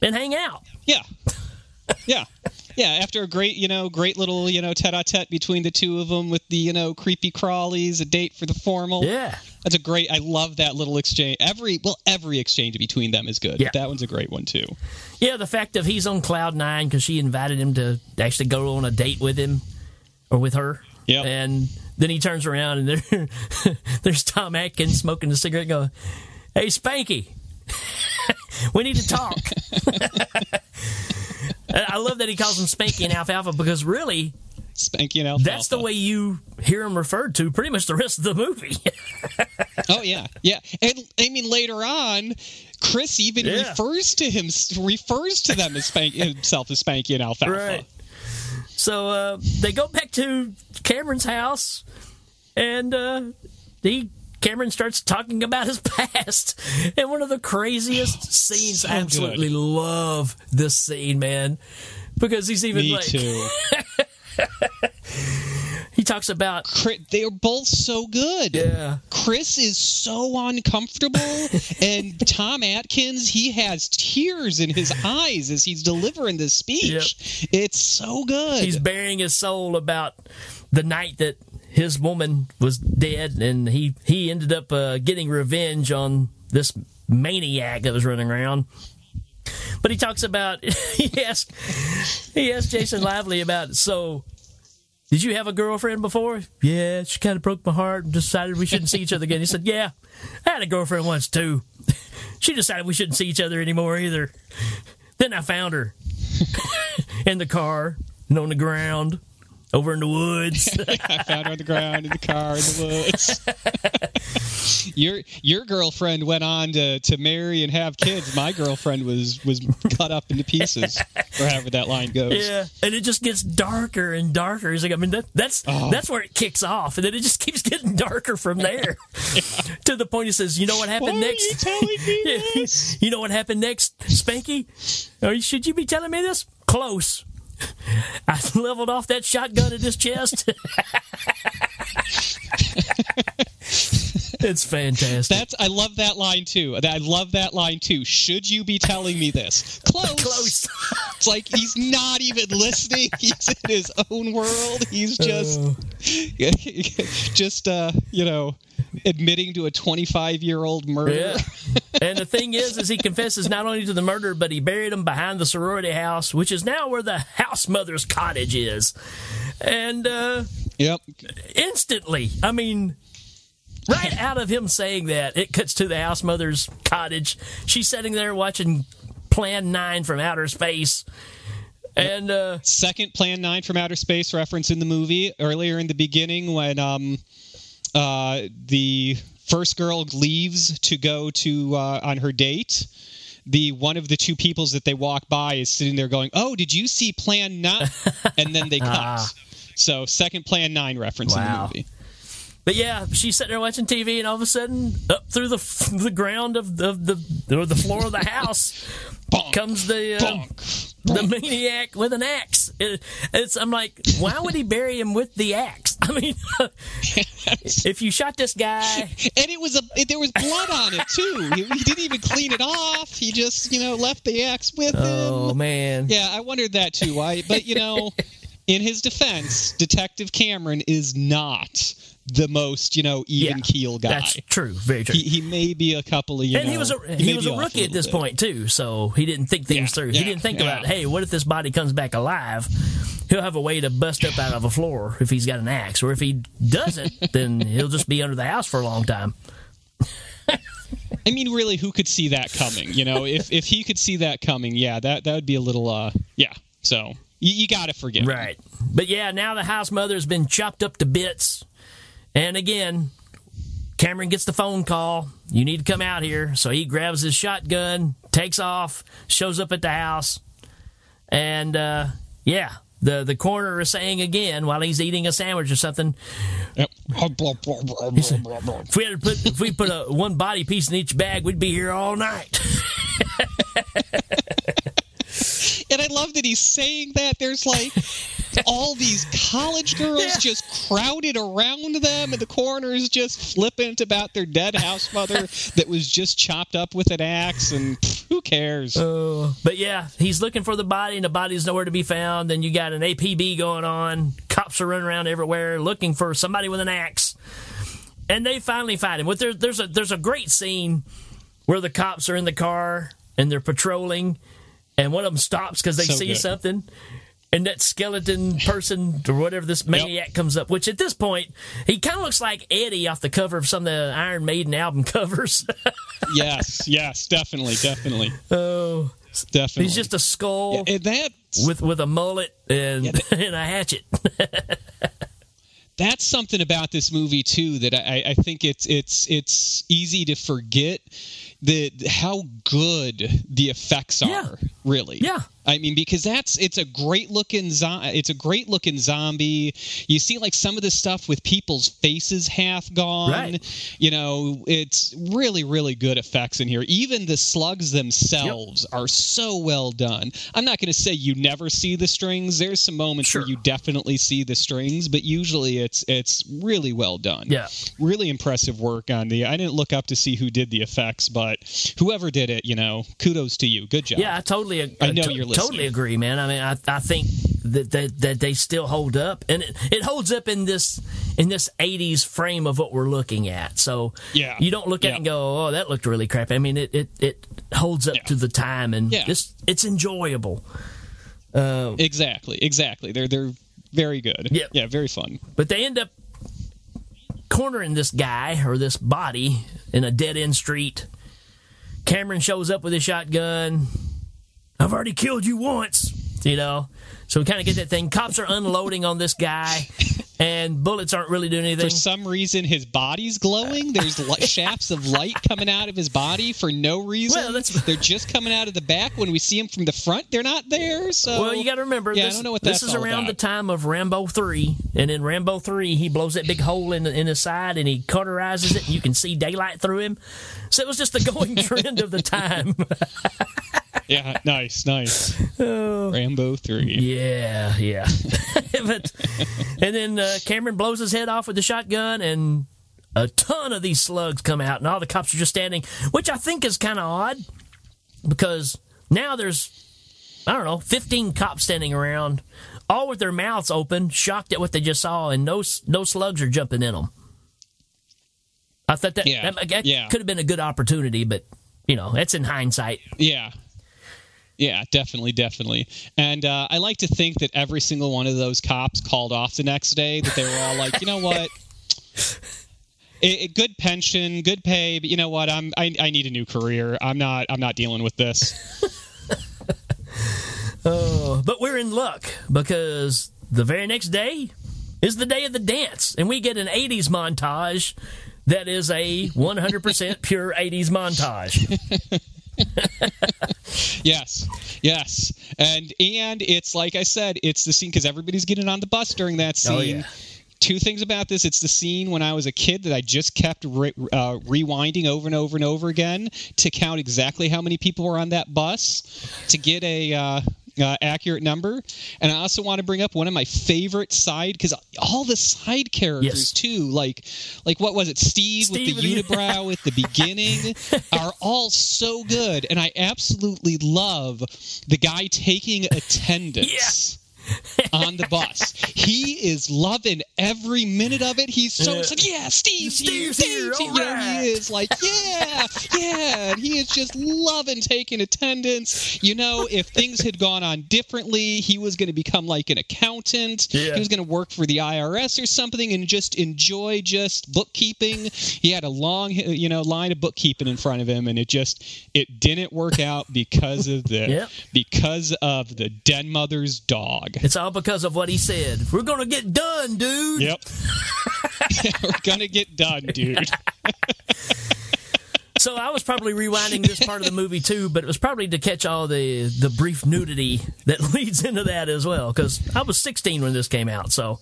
and hang out. Yeah, yeah, yeah. After a great, you know, great little, you know, tete-a-tete between the two of them with the, you know, creepy crawlies, a date for the formal. Yeah. That's a great. I love that little exchange. Every well, every exchange between them is good. Yeah. That one's a great one too. Yeah, the fact that he's on cloud nine because she invited him to actually go on a date with him or with her. Yeah, And then he turns around and there, there's Tom Atkins smoking a cigarette going, Hey, Spanky, we need to talk. I love that he calls him Spanky and Alfalfa because really, Spanky and Alfalfa. that's the way you hear him referred to pretty much the rest of the movie. Oh yeah, yeah. And I mean, later on, Chris even Yeah. refers to him refers to them as Spank, himself as Spanky and Alfalfa. Right. So uh, they go back to Cameron's house, and uh, he Cameron starts talking about his past. And one of the craziest scenes. so I absolutely love this scene, man, because he's even Me like too. he talks about Chris, they are both so good. yeah. Chris is so uncomfortable, and Tom Atkins, he has tears in his eyes as he's delivering this speech. It's so good. He's bearing his soul about the night that his woman was dead, and he he ended up uh, getting revenge on this maniac that was running around. But he talks about he asked he asked Jason Lively about so. Did you have a girlfriend before? Yeah, she kind of broke my heart and decided we shouldn't see each other again. He said, "Yeah, I had a girlfriend once too. She decided we shouldn't see each other anymore either. Then I found her in the car and on the ground over in the woods. I found her on the ground in the car in the woods. your your girlfriend went on to, to marry and have kids. My girlfriend was was cut up into pieces, or however that line goes. yeah, and it just gets darker and darker. He's like, I mean, that, that's Oh. that's where it kicks off, and then it just keeps getting darker from there to the point he says, "You know what Why happened are next? you telling me this? You know what happened next, Spanky? Or should you be telling me this? Close. I leveled off that shotgun at his chest. It's fantastic. That's I love that line too. I love that line too. Should you be telling me this? Close. Close. It's like he's not even listening. He's in his own world. He's just Oh. just uh, you know, admitting to a 25-year-old murder. Yeah. and the thing is, is he confesses not only to the murder, but he buried him behind the sorority house, which is now where the house mother's cottage is. And uh, Yep. instantly, I mean, right out of him saying that, it cuts to the house mother's cottage. She's sitting there watching Plan 9 from outer space. And uh, second Plan 9 from Outer Space reference in the movie earlier in the beginning when um, uh, the first girl leaves to go to uh, on her date. The one of the two peoples that they walk by is sitting there going, "Oh, did you see Plan 9?" and then they cut. So second Plan 9 reference in the movie. But yeah, she's sitting there watching TV, and all of a sudden, up through the the ground of the the or the floor of the house Bonk. comes the uh, Bonk. the maniac with an axe. It, it's I'm like, why would he bury him with the axe? I mean, if you shot this guy, And it was a it, there was blood on it too. He, he didn't even clean it off. He just you know left the axe with him. oh man, Yeah, I wondered that too. Why? But you know, in his defense, Detective Cameron is not the most you know even keel guy. That's true, very true. He, he may be a couple of you and know. he was a may he was a rookie at this bit. point too, so he didn't think things Yeah, through. yeah, he didn't think yeah. about, hey, what if this body comes back alive? He'll have a way to bust up out of a floor if he's got an axe, or if he doesn't, then he'll just be under the house for a long time. I mean, really, who could see that coming? You know, if if he could see that coming, yeah, that that would be a little uh, yeah. So you, you got to forgive. him. Right. But yeah, now the house mother's been chopped up to bits. And again, Cameron gets the phone call. You need to come out here. So he grabs his shotgun, takes off, shows up at the house. And uh, yeah, the, the coroner is saying again while he's eating a sandwich or something, Yep. if we had to put if we put a one body piece in each bag, we'd be here all night. And I love that he's saying that. There's like all these college girls Yeah. just crowded around them, and the coroner's just flippant about their dead house mother that was just chopped up with an axe. And pff, who cares? Oh, but yeah, he's looking for the body, and the body's nowhere to be found. Then you got an APB going on. Cops are running around everywhere looking for somebody with an axe, and they finally find him. But there, there's a there's a great scene where the cops are in the car and they're patrolling, and one of them stops because they So see good. something. And that skeleton person or whatever this maniac comes up, which at this point he kind of looks like Eddie off the cover of some of the Iron Maiden album covers. yes, yes, definitely, definitely, oh, definitely. he's just a skull. and that with with a mullet and, and a hatchet. that's something about this movie too that I, I think it's it's it's easy to forget that how good the effects are Yeah. Really Yeah. I mean, because that's it's a great looking zo- it's a great looking zombie. You see, like some of the stuff with people's faces half gone. Right. You know, it's really really good effects in here. Even the slugs themselves are so well done. I'm not going to say you never see the strings. There's some moments Sure. where you definitely see the strings, but usually it's it's really well done. Yeah. Really impressive work on the. I didn't look up to see who did the effects, but whoever did it, you know, kudos to you. Good job. Yeah, I totally. I uh, know to- you're listening. Totally agree, man. I mean, I, I think that, that that they still hold up, and it, it holds up in this in this '80s frame of what we're looking at. So Yeah. you don't look at it and go, "Oh, that looked really crappy." I mean, it it, it holds up Yeah. to the time, and Yeah. it's it's enjoyable. Uh, exactly, exactly. They're they're very good. Yep. Yeah, very fun. But they end up cornering this guy or this body in a dead end street. Cameron shows up with his shotgun. I've already killed you once, you know. So we kind of get that thing. Cops are unloading on this guy, and bullets aren't really doing anything. For some reason, his body's glowing. There's li- shafts of light coming out of his body for no reason. Well, that's- They're just coming out of the back. When we see him from the front, they're not there. So Well, you got to remember, Yeah, I this, don't know what this is around about. the time of Rambo 3. And in Rambo 3, he blows that big hole in, the, in his side and he cauterizes it, and you can see daylight through him. So it was just the going trend of the time. yeah, nice, nice. Oh. Rambo three. Yeah, yeah. but and then uh, Cameron blows his head off with the shotgun, and a ton of these slugs come out, and all the cops are just standing, which I think is kind of odd because now there's, I don't know, 15 cops standing around, all with their mouths open, shocked at what they just saw, and no, no slugs are jumping in them. I thought that, Yeah. that, that Yeah. could have been a good opportunity, but, you know, that's in hindsight. Yeah. Yeah, definitely, definitely. And uh, I like to think that every single one of those cops called off the next day, that they were all like, you know what? A, a good pension, good pay, but you know what? I'm I, I need a new career. I'm not I'm not dealing with this. Oh, but we're in luck because the very next day is the day of the dance, and we get an 80s montage that is a 100% pure 80s montage. Yes, yes, and and it's like I said, it's the scene because everybody's getting on the bus during that scene. Oh, yeah. Two things about this: it's the scene when I was a kid that I just kept re- uh, rewinding over and over and over again to count exactly how many people were on that bus to get a. Uh, uh, accurate number, and I also want to bring up one of my favorite side because all the side characters Yes. too, like like what was it, Steve, Steve with the with the- unibrow at the beginning, are all so good, and I absolutely love the guy taking attendance. on the bus, he is loving every minute of it. He's so Yeah. it's like, yeah, Steve's, here, Steve's here, Steve's here. all You know, he is like, yeah, yeah, and he is just loving taking attendance. You know, if things had gone on differently, he was going to become like an accountant. Yeah. He was going to work for the IRS or something and just enjoy just bookkeeping. He had a long, you know, line of bookkeeping in front of him, and it just it didn't work out because of the Yep. because of the den mother's dog. It's all because of what he said. We're going to get done, dude. Yep. We're gonna get done, dude. So I was probably rewinding this part of the movie too, but it was probably to catch all the the brief nudity that leads into that as well. Because I was 16 when this came out, so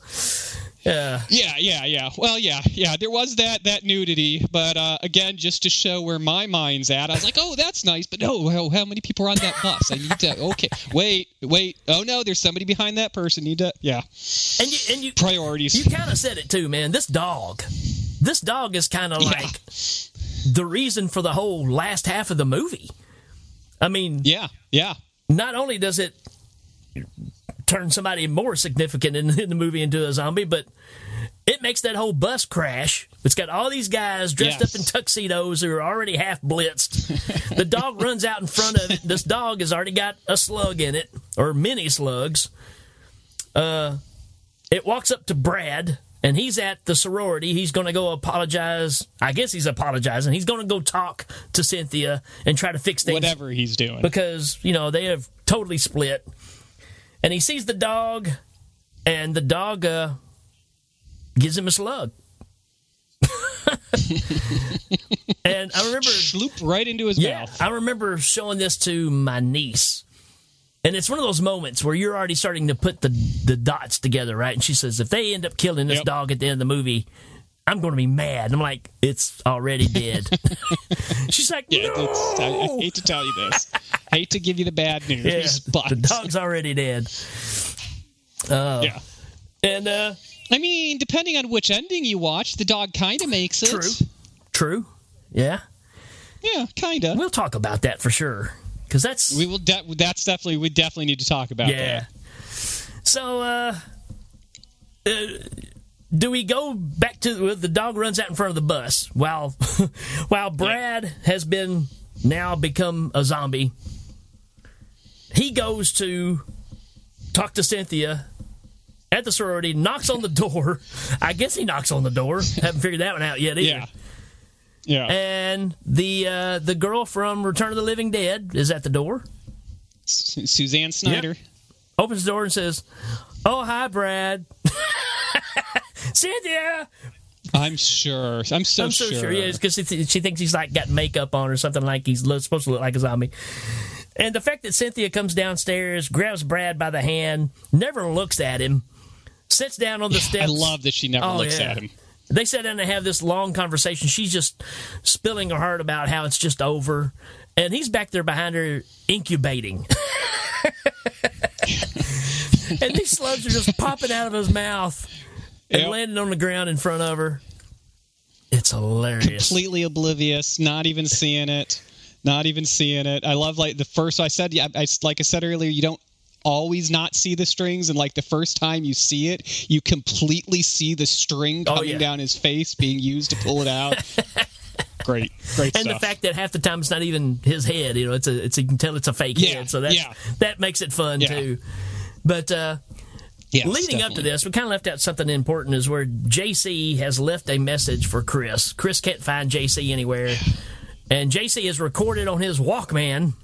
yeah, Yeah, yeah, yeah. Well, yeah, yeah. There was that that nudity, but uh, again, just to show where my mind's at, I was like, "Oh, that's nice," but no, how, how many people are on that bus? I need to. Okay, wait, wait. Oh no, there's somebody behind that person. Need to. Yeah, and you and you priorities. you kind of said it too, man. This dog, this dog is kind of Yeah. like the reason for the whole last half of the movie. I mean, yeah, yeah, not only does it turn somebody more significant in, in the movie into a zombie, but it makes that whole bus crash. It's got all these guys dressed Yes. up in tuxedos who are already half blitzed. the dog runs out in front of it. This dog has already got a slug in it, or many slugs. Uh, it walks up to Brad, and he's at the sorority. He's going to go apologize. I guess he's apologizing. He's going to go talk to Cynthia and try to fix things whatever he's doing. because you know they have totally split and he sees the dog and the dog uh, gives him a slug and i remember Sloop right into his yeah mouth. i remember showing this to my niece and it's one of those moments where you're already starting to put the the dots together right and she says if they end up killing this Yep. dog at the end of the movie I'm going to be mad. And I'm like, it's already dead. She's like, Yeah, no! I, I hate to tell you this. hate to give you the bad news, Yeah, but the dog's already dead. yeah. And uh I mean, depending on which ending you watch, the dog kind of makes it. true. True. Yeah. Yeah, kind of. We'll talk about that for sure. Cuz that's We will. De- that's definitely. We definitely need to talk about yeah. that. So uh, uh do we go back to well, the dog runs out in front of the bus while while Brad has been now become a zombie. He goes to talk to Cynthia at the sorority, knocks on the door. I guess he knocks on the door. Haven't figured that one out yet either. Yeah. Yeah. And the uh, the girl from Return of the Living Dead is at the door. Su- Suzanne Snyder. Opens the door and says, "Oh, hi, Brad." Cynthia, I'm sure. I'm so I'm so sure. sure. Yeah, because she, th- she thinks he's like got makeup on or something like he's lo- supposed to look like a zombie. And the fact that Cynthia comes downstairs, grabs Brad by the hand, never looks at him, sits down on the steps. I love that she never Oh, looks yeah. at him. They sit down and have this long conversation. She's just spilling her heart about how it's just over. And he's back there behind her incubating. and these slugs are just popping out of his mouth and Yep. landing on the ground in front of her. It's hilarious. completely oblivious, not even seeing it, not even seeing it. I love like the first. I said, yeah, I, like I said earlier, you don't always not see the strings and like the first time you see it you completely see the string Oh, coming yeah. down his face being used to pull it out great great and stuff the fact that half the time it's not even his head, you know, it's a, it's you can tell it's a fake Yeah, head, so that's yeah. that makes it fun Yeah. too. But uh, Leading up to this, we kind of left out something important is where JC has left a message for Chris. Chris can't find JC anywhere, and JC has recorded on his Walkman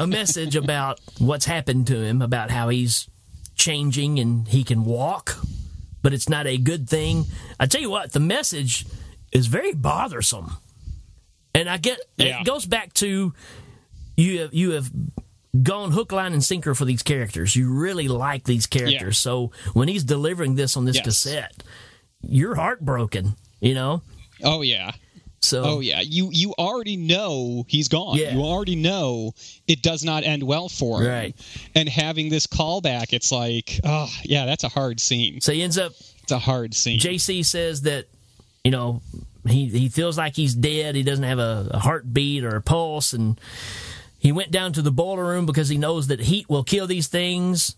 a message about what's happened to him, about how he's changing and he can walk, but it's not a good thing. I tell you what, the message is very bothersome, and I get Yeah. it goes back to you have you have gone hook, line, and sinker for these characters. You really like these characters. Yeah. So when he's delivering this on this Yes. cassette, you're heartbroken, you know? oh yeah So Oh yeah, you you already know he's gone. Yeah. You already know it does not end well for him. Right. And having this callback, it's like, oh yeah, that's a hard scene. so he ends up It's a hard scene. JC says that, you know, he he feels like he's dead. He doesn't have a, a heartbeat or a pulse, and he went down to the boiler room because he knows that heat will kill these things.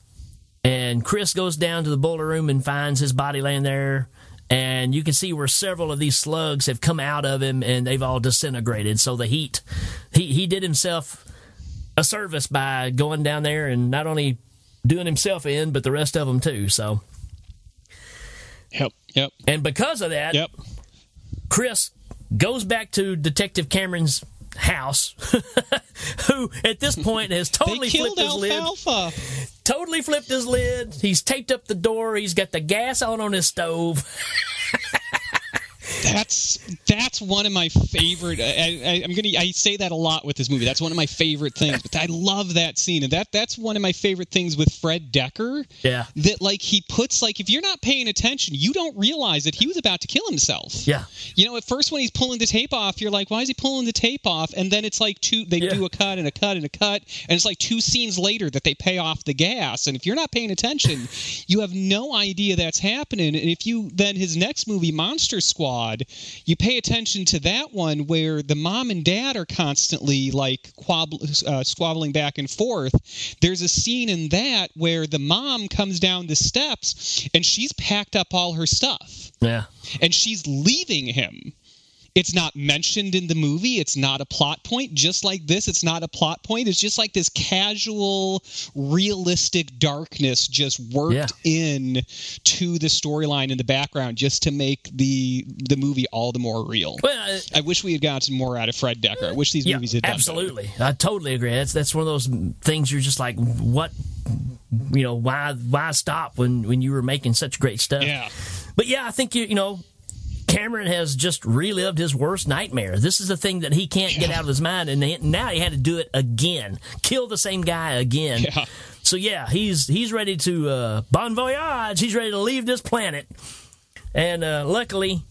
And Chris goes down to the boiler room and finds his body laying there. And you can see where several of these slugs have come out of him and they've all disintegrated. So the heat, he, he did himself a service by going down there and not only doing himself in, but the rest of them too. So, Yep. Yep. and because of that, Yep. Chris goes back to Detective Cameron's house, who at this point has totally flipped his lid. Totally flipped his lid. He's taped up the door. He's got the gas on on his stove. That's that's one of my favorite. I, I, I'm gonna. I say that a lot with this movie. That's one of my favorite things. But I love that scene, and that that's one of my favorite things with Fred Dekker. Yeah. That like he puts like if you're not paying attention, you don't realize that he was about to kill himself. Yeah. You know, at first when he's pulling the tape off, you're like, why is he pulling the tape off? And then it's like two, they Yeah. do a cut and a cut and a cut. And it's like two scenes later that they pay off the gas. And if you're not paying attention, you have no idea that's happening. And if you, then his next movie, Monster Squad, you pay attention to that one where the mom and dad are constantly like quab- uh, squabbling back and forth. There's a scene in that where the mom comes down the steps and she's packed up all her stuff Yeah. and she's leaving him. It's not mentioned in the movie. It's not a plot point. Just like this, it's not a plot point. It's just like this casual, realistic darkness just worked Yeah. in to the storyline in the background just to make the the movie all the more real. Well, uh, I wish we had gotten more out of Fred Dekker. I wish these yeah, movies had done better. absolutely. I totally agree. That's that's one of those things you're just like, what? You know, why why stop when when you were making such great stuff? Yeah. But yeah, I think you you know, Cameron has just relived his worst nightmare. This is the thing that he can't get out of his mind, and now he had to do it again, kill the same guy again. Yeah. So yeah, he's he's ready to uh, bon voyage. He's ready to leave this planet, and uh, luckily.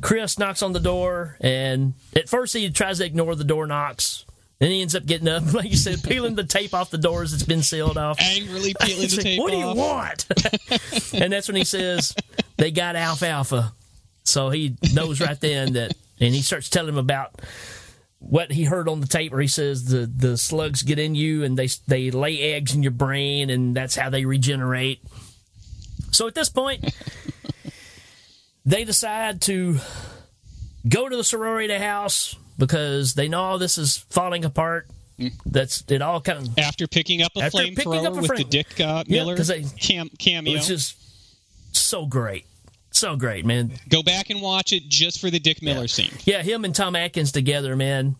Chris knocks on the door, and at first he tries to ignore the door knocks. Then he ends up getting up, like you said, peeling the tape off the doors that's been sealed off. Angrily peeling the like, tape what do you want? and that's when he says they got alfalfa. So he knows right then that, and he starts telling him about what he heard on the tape, where he says the the slugs get in you and they they lay eggs in your brain, and that's how they regenerate. So at this point, they decide to go to the sorority house because they know this is falling apart. That's it. All kind of After picking up a After picking up flamethrower with the Dick uh, Yeah, they- cam- cameo. It's just so great. So great, man. Go back and watch it just for the Dick Miller scene. Yeah, him and Tom Atkins together, man.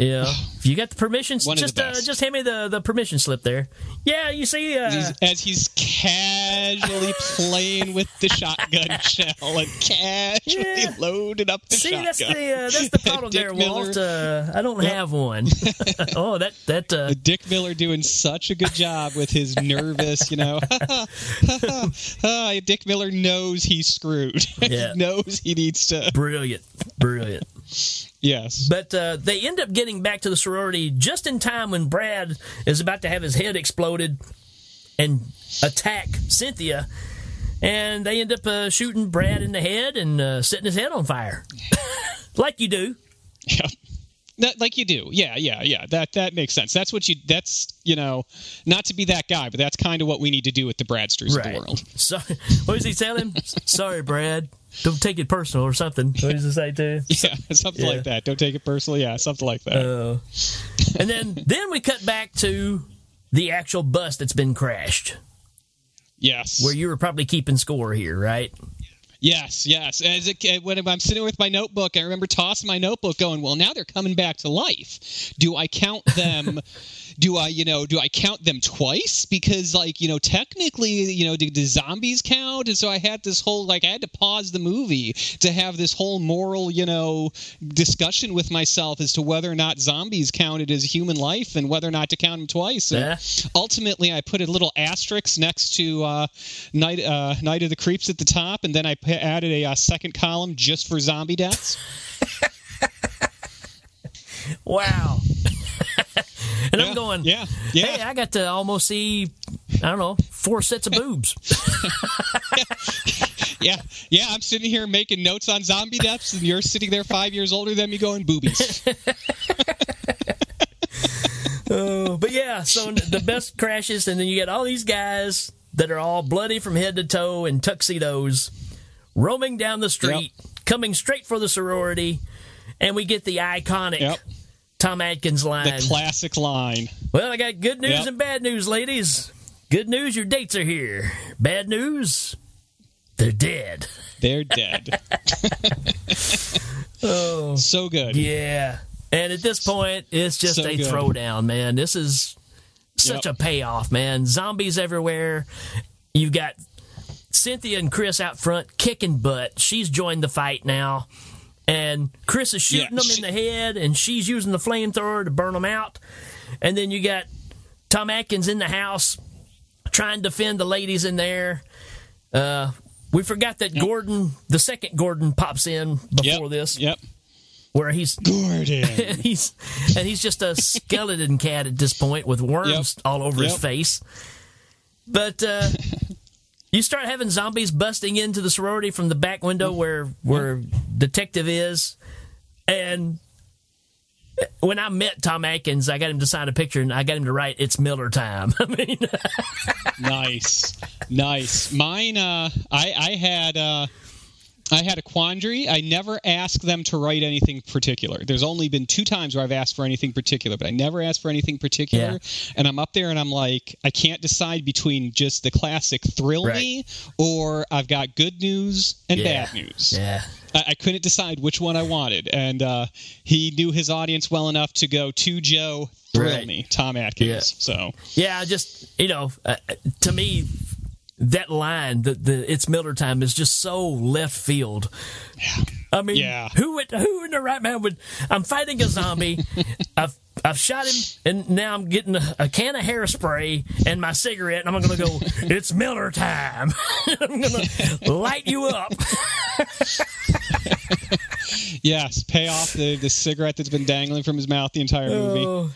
Yeah. if you got the permissions, One of the just uh, just hand me the, the permission slip there. Yeah, you see, uh, He's, as he's casually playing with the shotgun shell and casually Yeah. loading up the see shotgun. that's the uh, that's the problem Dick there, Miller. Walt. Uh, I don't have one. oh, that that uh, Dick Miller doing such a good job with his nervous, you know. Ah, Dick Miller knows he's screwed. Yeah. he knows he needs to. brilliant, brilliant. Yes. But uh, they end up getting back to the sorority just in time when Brad is about to have his head exploded and attack Cynthia. and they end up uh, shooting Brad in the head and uh, setting his head on fire, like you do. Yeah. That, like you do, yeah, yeah, yeah. That that makes sense. That's what you. That's you know, not to be that guy, but that's kind of what we need to do with the Bradsters of the world. So, what does he tell him? Sorry, Brad. Don't take it personal or something. What does it say too? Yeah, something Yeah. like that. Don't take it personally. Yeah, something like that. Uh, and then then we cut back to the actual bus that's been crashed, yes. where you were probably keeping score here, right? Yes, yes. As a, kid, when I'm sitting with my notebook, I remember tossing my notebook, going, "Well, now they're coming back to life. Do I count them? do I, you know, do I count them twice? Because, like, you know, technically, you know, do the zombies count? And so I had this whole, like, I had to pause the movie to have this whole moral, you know, discussion with myself as to whether or not zombies counted as human life and whether or not to count them twice. Yeah. ultimately i put a little asterisk next to uh, night uh, night of the creeps at the top and then i added a uh, second column just for zombie deaths Wow. and I'm going, yeah yeah hey, I got to almost see, I don't know, four sets of boobs. yeah yeah i'm sitting here making notes on zombie deaths and you're sitting there five years older than me going boobies Oh, but yeah, so the best crashes, and then you get all these guys that are all bloody from head to toe in tuxedos, roaming down the street, coming straight for the sorority, and we get the iconic Yep. Tom Atkins line. the classic line well, I got good news Yep. and bad news, ladies. Good news, your dates are here. Bad news, they're dead. they're dead Oh, so good yeah. And at this point, it's just So a good. throwdown, man. This is such Yep. a payoff, man. Zombies everywhere. You've got Cynthia and Chris out front kicking butt. She's joined the fight now. And Chris is shooting Yeah, them she- in the head, and she's using the flamethrower to burn them out. And then you got Tom Atkins in the house trying to defend the ladies in there. Uh, we forgot that Gordon, the second Gordon, pops in yep before this, yep where he's gordon and he's and he's just a skeleton cat at this point with worms Yep. all over his face. But uh, you start having zombies busting into the sorority from the back window where where detective is, and when I met Tom Atkins, I got him to sign a picture and I got him to write "It's Miller time." I mean, nice. Nice. Mine uh i i had uh I had a quandary. I never ask them to write anything particular. There's only been two times where I've asked for anything particular, but I never asked for anything particular. Yeah. And I'm up there and I'm like, I can't decide between just the classic thrill Right. me or I've got good news and Yeah. bad news. yeah, I, I couldn't decide which one I wanted. And uh, he knew his audience well enough to go to Joe, thrill Right. me, Tom Atkins. Yeah. So yeah. Just you know, uh, to me, that line, the the "It's Miller time" is just so left field. I mean, Yeah. who would, who in the right man would? I'm fighting a zombie. I've I've shot him, and now I'm getting a, a can of hairspray and my cigarette, and I'm going to go. It's Miller time. I'm going to light you up. Yes, pay off the, the cigarette that's been dangling from his mouth the entire movie. Oh.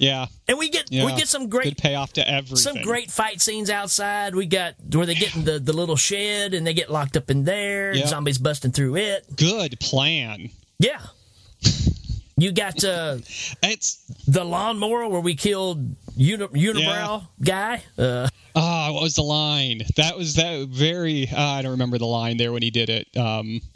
Yeah, And we get yeah. we get some great good payoff to everything. some great fight scenes outside. We got where they get in the, the little shed and they get locked up in there. Yep. Zombies busting through it. good plan. Yeah. You got uh, It's the lawnmower where we killed uni- unibrow guy. Uh, ah, what was the line? That was that very. Uh, I don't remember the line there when he did it. Um,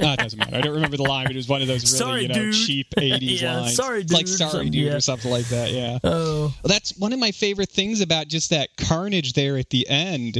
ah, it doesn't matter. I don't remember the line, but it was one of those really Sorry, you know dude. cheap '80s Yeah, lines. sorry, like dude, sorry, something, dude, yeah. or something like that. Yeah. oh, Well, that's one of my favorite things about just that carnage there at the end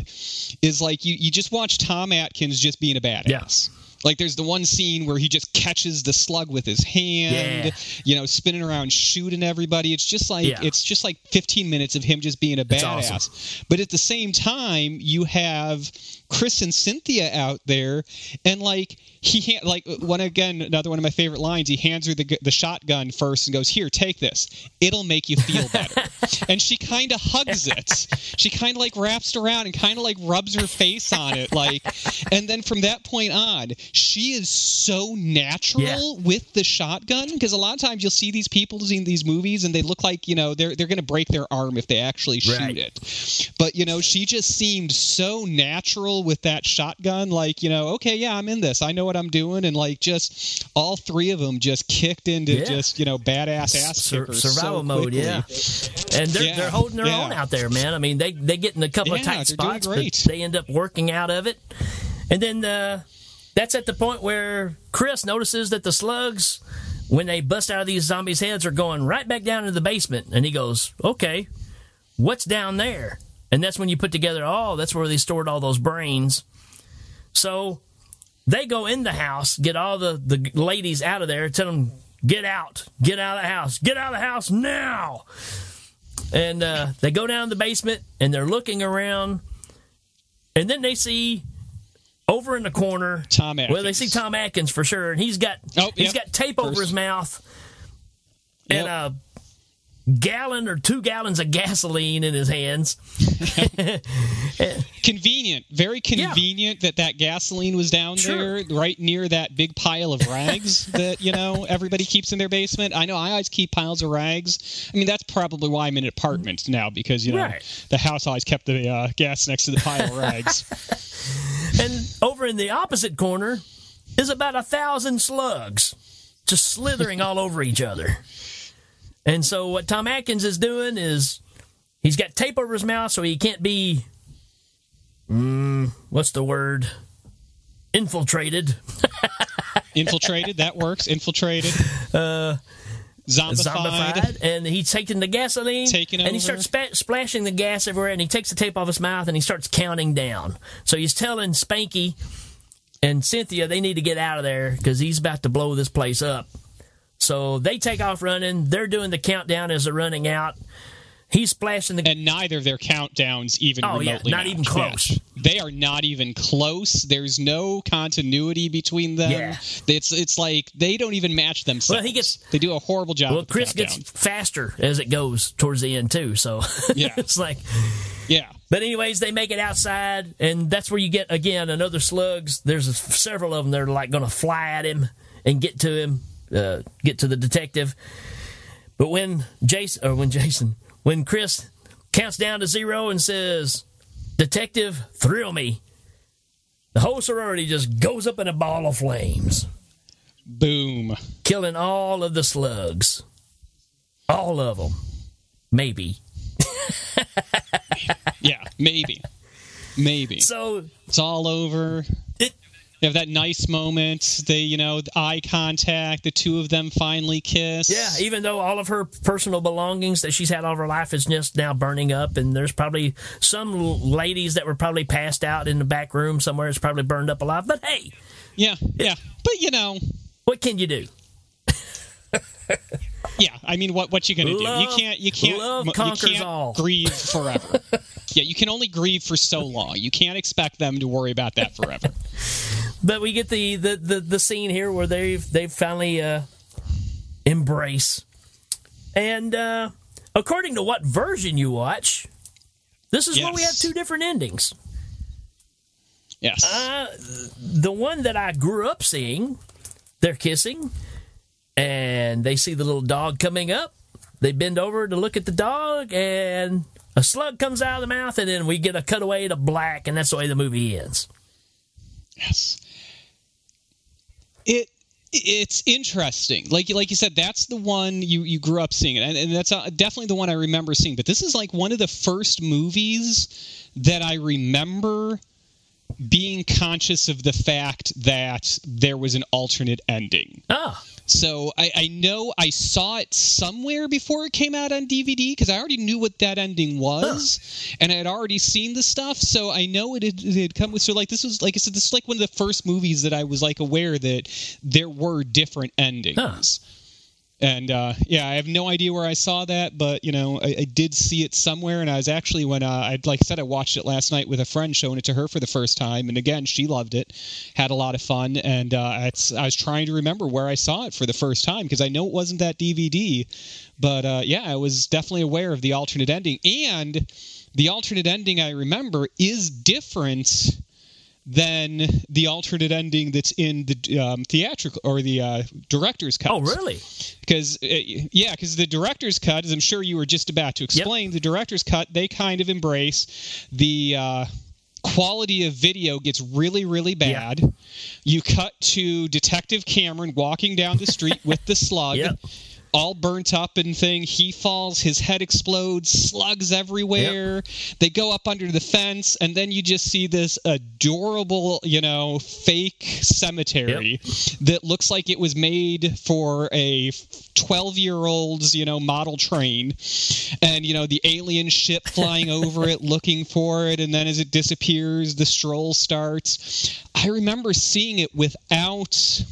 is like you, you just watch Tom Atkins just being a badass. Like there's the one scene where he just catches the slug with his hand, Yeah. you know, spinning around shooting everybody. It's just like Yeah. it's just like 15 minutes of him just being a badass. awesome. But at the same time, you have Chris and Cynthia out there, and like he like one again another one of my favorite lines. He hands her the the shotgun first and goes, "Here, take this. It'll make you feel better." and she kind of hugs it. She kind of like wraps it around and kind of like rubs her face on it, like. And then from that point on, she is so natural Yeah. with the shotgun because a lot of times you'll see these people in these movies and they look like you know they're they're going to break their arm if they actually shoot Right. it. But you know, she just seemed so natural with that shotgun. Like you know, okay, yeah, I'm in this. I know what I'm doing, and like just all three of them just kicked into Yeah. just you know badass ass Sur- survival so mode, yeah. And they're Yeah, they're holding their yeah. own out there, man. I mean, they they get in a couple of tight spots, but they end up working out of it. And then uh, that's at the point where Chris notices that the slugs, when they bust out of these zombies' heads, are going right back down into the basement. And he goes, "Okay, what's down there?" And that's when you put together, oh, that's where they stored all those brains. So they go in the house, get all the, the ladies out of there, tell them, get out, get out of the house, get out of the house now. And uh, they go down the basement and they're looking around, and then they see over in the corner Tom Atkins. Well, they see Tom Atkins for sure, and he's got Oh, he's yep. got tape over First. his mouth Yep. and a gallon or two gallons of gasoline in his hands. convenient, very convenient that that gasoline was down Sure. there, right near that big pile of rags that you know everybody keeps in their basement. I know I always keep piles of rags. I mean, that's probably why I'm in an apartment now because you know Right. the house always kept the uh, gas next to the pile of rags. And over in the opposite corner is about a thousand slugs just slithering all over each other. And so what Tom Atkins is doing is he's got tape over his mouth so he can't be mm, what's the word? Infiltrated. Infiltrated, that works. Infiltrated. Uh, zombified. zombified, and he's taking the gasoline, Taking and he starts spa- splashing the gas everywhere, and he takes the tape off his mouth, and he starts counting down. So he's telling Spanky and Cynthia they need to get out of there because he's about to blow this place up. So they take off running. They're doing the countdown as they're running out. He's splashing the. And neither of their countdowns even Oh, yeah, remotely not even close. Yeah. They are not even close. There's no continuity between them. Yeah. It's it's like they don't even match themselves. Well, he gets- they do a horrible job. well, Chris gets faster as it goes towards the end too. So Yeah. it's like yeah. But anyways, they make it outside, and that's where you get again another slugs. There's several of them that are like going to fly at him and get to him, uh, get to the detective. But when Jason, or when Jason, when Chris counts down to zero and says, "Detective, thrill me," the whole sorority just goes up in a ball of flames, Boom. killing all of the slugs, all of them, maybe. Yeah, maybe. Maybe. So It's all over. it They have that nice moment. They, you know, the eye contact. The two of them finally kiss. Yeah, even though all of her personal belongings that she's had all her life is just now burning up, and there's probably some ladies that were probably passed out in the back room somewhere is probably burned up alive. But hey, yeah, yeah. But you know, what can you do? yeah. I mean, what what you gonna do? You can't you can't love you can't all. grieve forever. yeah, you can only grieve for so long. You can't expect them to worry about that forever. But we get the the, the, the scene here where they've they've finally uh, embrace, and uh, according to what version you watch, this is where we have two different endings. Yes. Uh, the one that I grew up seeing, they're kissing, and they see the little dog coming up. They bend over to look at the dog, and a slug comes out of the mouth, and then we get a cutaway to black, and that's the way the movie ends. Yes. It it's interesting. Like like you said, that's the one you you grew up seeing and, and that's uh, definitely the one I remember seeing. But this is like one of the first movies that I remember being conscious of the fact that there was an alternate ending. Ah, So I, I know I saw it somewhere before it came out on DVD because I already knew what that ending was, and I had already seen the stuff. So I know it had, it had come with. So like this was like I said, this is like one of the first movies that I was like aware that there were different endings. And uh, yeah, I have no idea where I saw that, but you know, I, I did see it somewhere. And I was actually when uh, I like I said, I watched it last night with a friend, showing it to her for the first time. And again, she loved it, had a lot of fun. And uh, I was trying to remember where I saw it for the first time because I know it wasn't that DVD. But uh, yeah, I was definitely aware of the alternate ending, and the alternate ending I remember is different than the alternate ending that's in the um, theatrical or the uh, director's cut. Oh, really? Because uh, yeah, because the director's cut, as I'm sure you were just about to explain, the director's cut they kind of embrace the. Uh, quality of video gets really really bad Yeah. you cut to detective cameron walking down the street with the slug Yep. All burnt up and thing. He falls, his head explodes, slugs everywhere. They go up under the fence, and then you just see this adorable, you know, fake cemetery that looks like it was made for a 12 year old's, you know, model train. And, you know, the alien ship flying over it looking for it, and then as it disappears, the stroll starts. I remember seeing it without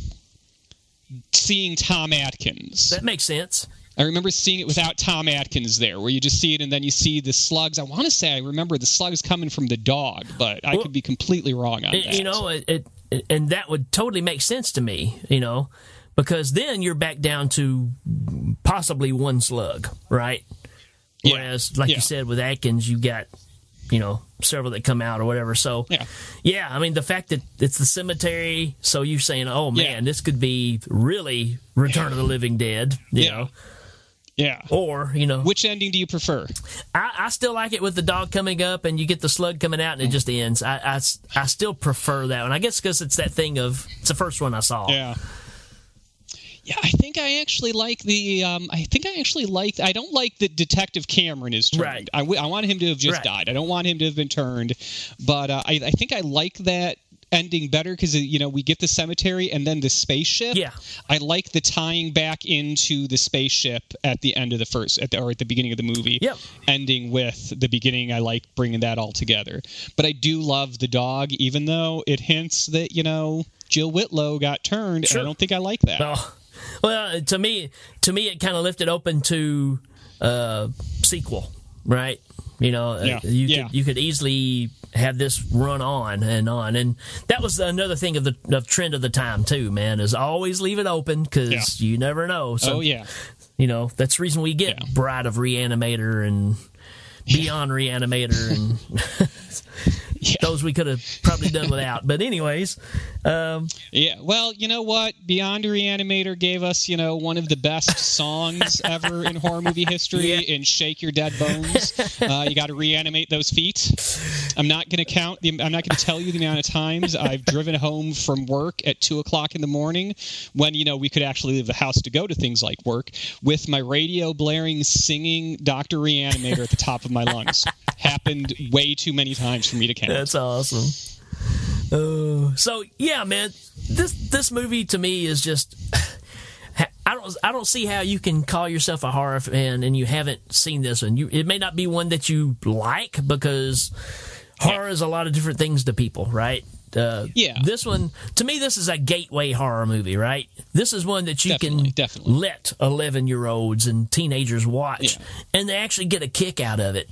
seeing Tom Atkins. That makes sense. I remember seeing it without Tom Atkins there, where you just see it and then you see the slugs. I want to say I remember the slugs coming from the dog, but I Well, could be completely wrong on It- that. you know, it, it and that would totally make sense to me. You know, because then you're back down to possibly one slug, right? Yeah. Whereas, like Yeah. you said, with Atkins, you got you know several that come out or whatever. So Yeah. yeah, I mean the fact that it's the cemetery, so you're saying, oh man, Yeah. this could be really Return of the Living Dead, you Yeah. know, yeah. or you know, Which ending do you prefer? I, I still like it with the dog coming up and you get the slug coming out and it mm-hmm. just ends. I, I, I still prefer that one. I guess because it's that thing of it's the first one I saw. Yeah. Yeah, I think I actually like the. Um, I think I actually like. I don't like that Detective Cameron is turned. Right. I, w- I want him to have just Right. died. I don't want him to have been turned. But uh, I, I think I like that ending better because you know we get the cemetery and then the spaceship. Yeah. I like the tying back into the spaceship at the end of the first, at the, or at the beginning of the movie. Yep. Ending with the beginning, I like bringing that all together. But I do love the dog, even though it hints that you know Jill Whitlow got turned. Sure. And I don't think I like that. Oh, well, to me, to me, it kind of lifted open to uh, sequel, right? You know, uh, Yeah. you Yeah. could you could easily have this run on and on, and that was another thing of the of trend of the time too. Man, is always leave it open because Yeah. you never know. So, oh yeah. you know that's the reason we get Yeah. Bride of Reanimator and Beyond Reanimator and those we could have probably done without. But anyways, um, Yeah. Well, you know what? Beyond Reanimator gave us, you know, one of the best songs ever in horror movie history Yeah. in Shake Your Dead Bones. Uh, you got to reanimate those feet. I'm not going to count the, I'm not going to tell you the amount of times I've driven home from work at two o'clock in the morning when, you know, we could actually leave the house to go to things like work with my radio blaring, singing Dr. Reanimator at the top of my lungs. Happened way too many times for me to count. That's awesome. Oh, so yeah, man, this this movie to me is just. I don't. I don't see how you can call yourself a horror fan and you haven't seen this one. You, it may not be one that you like because horror is a lot of different things to people, right? Uh, Yeah. This one, to me, this is a gateway horror movie, right? This is one that you Definitely, can definitely. let eleven-year-olds and teenagers watch, Yeah. and they actually get a kick out of it.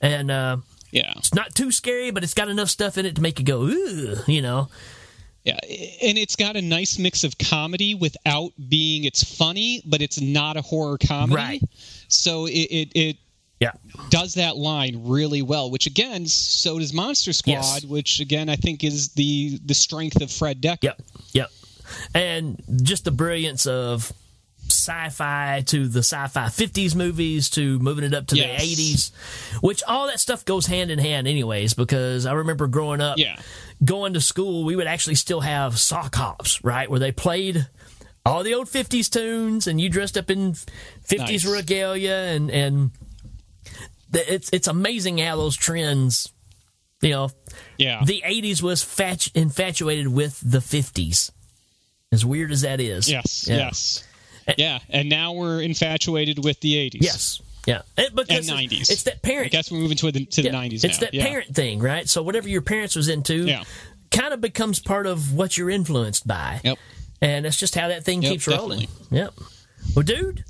And uh, Yeah. it's not too scary, but it's got enough stuff in it to make you go, ooh, you know. Yeah, and it's got a nice mix of comedy without being it's funny, but it's not a horror comedy. Right. So it it, it Yeah. does that line really well. Which again, so does Monster Squad. Yes. Which again, I think is the the strength of Fred Dekker. Yep. Yep. And just the brilliance of sci-fi to the sci-fi 50s movies to moving it up to Yes. the 80s which all that stuff goes hand in hand anyways because i remember growing up Yeah. going to school we would actually still have sock hops right where they played all the old 50s tunes and you dressed up in 50s Nice. regalia and and it's it's amazing how those trends you know Yeah. the 80s was fat- infatuated with the 50s as weird as that is yes. Yeah. Yes. Yeah. And now we're infatuated with the 80s. yes yeah it, because And it's- 90s. it's that parent. I guess we're moving to the to the yeah, 90s it's now. that yeah. parent thing right so whatever your parents was into Yeah. kind of becomes part of what you're influenced by Yep. and that's just how that thing Yep, keeps rolling yep well dude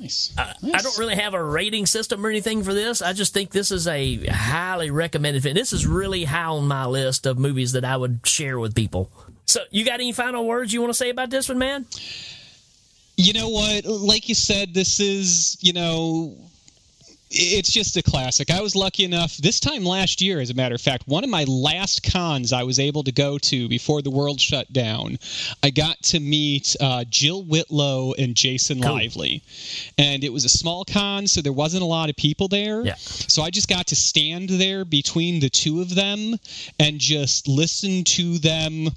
Nice. I don't really have a rating system or anything for this. I just think this is a highly recommended film. This is really high on my list of movies that I would share with people. So, you got any final words you want to say about this one, man? You know what? Like you said, this is, you know, it's just a classic. I was lucky enough this time last year, as a matter of fact, one of my last cons I was able to go to before the world shut down. I got to meet uh, Jill Whitlow and Jason Cool. Lively, and it was a small con, so there wasn't a lot of people there. Yeah. So I just got to stand there between the two of them and just listen to them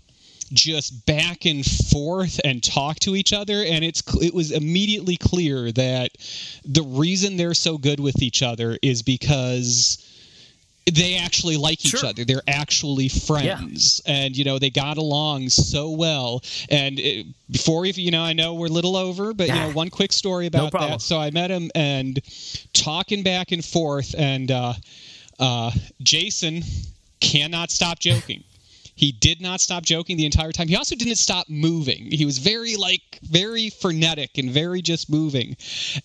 just back and forth and talk to each other and it's it was immediately clear that the reason they're so good with each other is because they actually like each Sure. other. They're actually friends. And you know they got along so well. And it, before if you know i know we're a little over but you know one quick story about problem. that. So i met him and talking back and forth and uh uh jason cannot stop joking he did not stop joking the entire time. He also didn't stop moving. He was very like very frenetic and very just moving.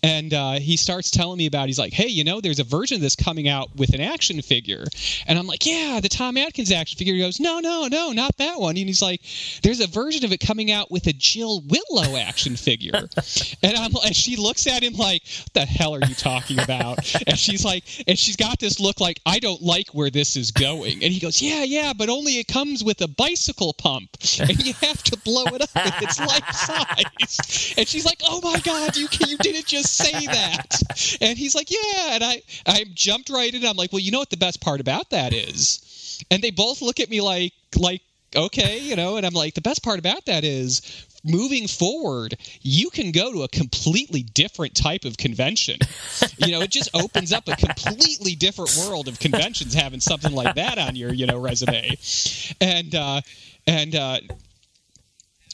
And uh, he starts telling me about. He's like, "Hey, you know, there's a version of this coming out with an action figure." And I'm like, "Yeah, the Tom Atkins action figure." He goes, "No, no, no, not that one." And he's like, "There's a version of it coming out with a Jill Whitlow action figure." and I'm and she looks at him like, "What the hell are you talking about?" and she's like, and she's got this look like, "I don't like where this is going." And he goes, "Yeah, yeah, but only it comes with a bicycle pump, and you have to blow it up if it's life size." And she's like, "Oh my God, you you didn't just say that." And he's like, "Yeah," and I I jumped right in. I'm like, "Well, you know what the best part about that is?" And they both look at me like like okay, you know, and I'm like, the best part about that is moving forward, you can go to a completely different type of convention. you know, it just opens up a completely different world of conventions having something like that on your, you know, resume. And uh and uh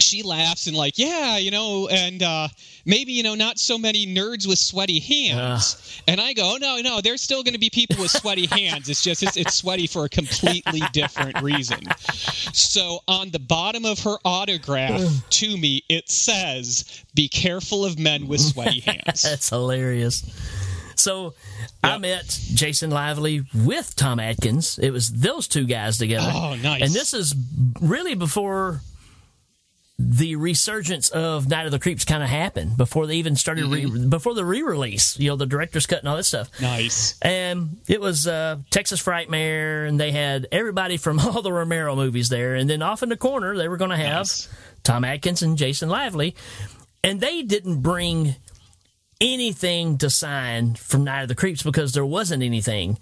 she laughs and like, yeah, you know, and uh, maybe you know, not so many nerds with sweaty hands. And I go, oh, no, no, there's still going to be people with sweaty hands. It's just it's, it's sweaty for a completely different reason. So on the bottom of her autograph to me, it says, "Be careful of men with sweaty hands." That's hilarious. So I met Jason Lively with Tom Atkins. It was those two guys together. Oh, nice. And this is really before the resurgence of Night of the Creeps kind of happened. Before they even started, Mm-hmm. re- before the re-release, you know, the director's cut and all that stuff. nice. And it was uh, Texas Frightmare, and they had everybody from all the Romero movies there. And then off in the corner, they were going to have Nice. Tom Atkins and Jason Lively. And they didn't bring anything to sign from Night of the Creeps because there wasn't anything.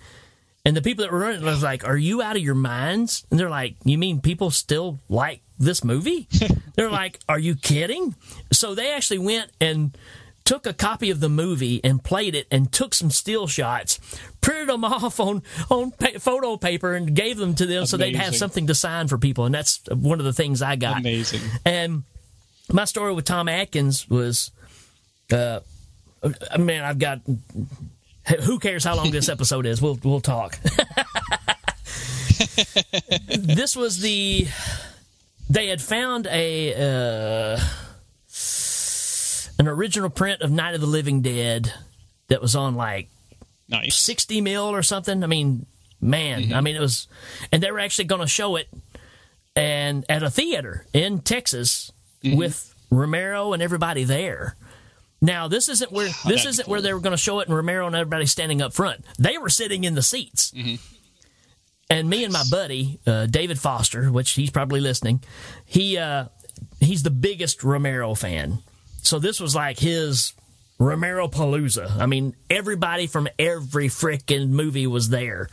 And the people that were running it was like, Are you out of your minds? And they're like, You mean people still like this movie? they're like, Are you kidding? So they actually went and took a copy of the movie and played it and took some still shots, printed them off on, on pa- photo paper and gave them to them so they'd have something to sign for people. And that's one of the things I got. Amazing. And my story with Tom Atkins was, uh, man, I've got. Who cares how long this episode is? We'll we'll talk. this was the. They had found a uh, an original print of Night of the Living Dead that was on like Nice. 60 mil or something. I mean, man, mm-hmm. I mean, it was, and they were actually going to show it and at a theater in Texas mm-hmm. with Romero and everybody there. Now, this isn't where ah, this isn't where they were going to show it and Romero and everybody standing up front. They were sitting in the seats. Mm-hmm. And me and my buddy uh, David Foster, which he's probably listening, he uh, he's the biggest Romero fan. So this was like his Romero Palooza. I mean, everybody from every frickin' movie was there,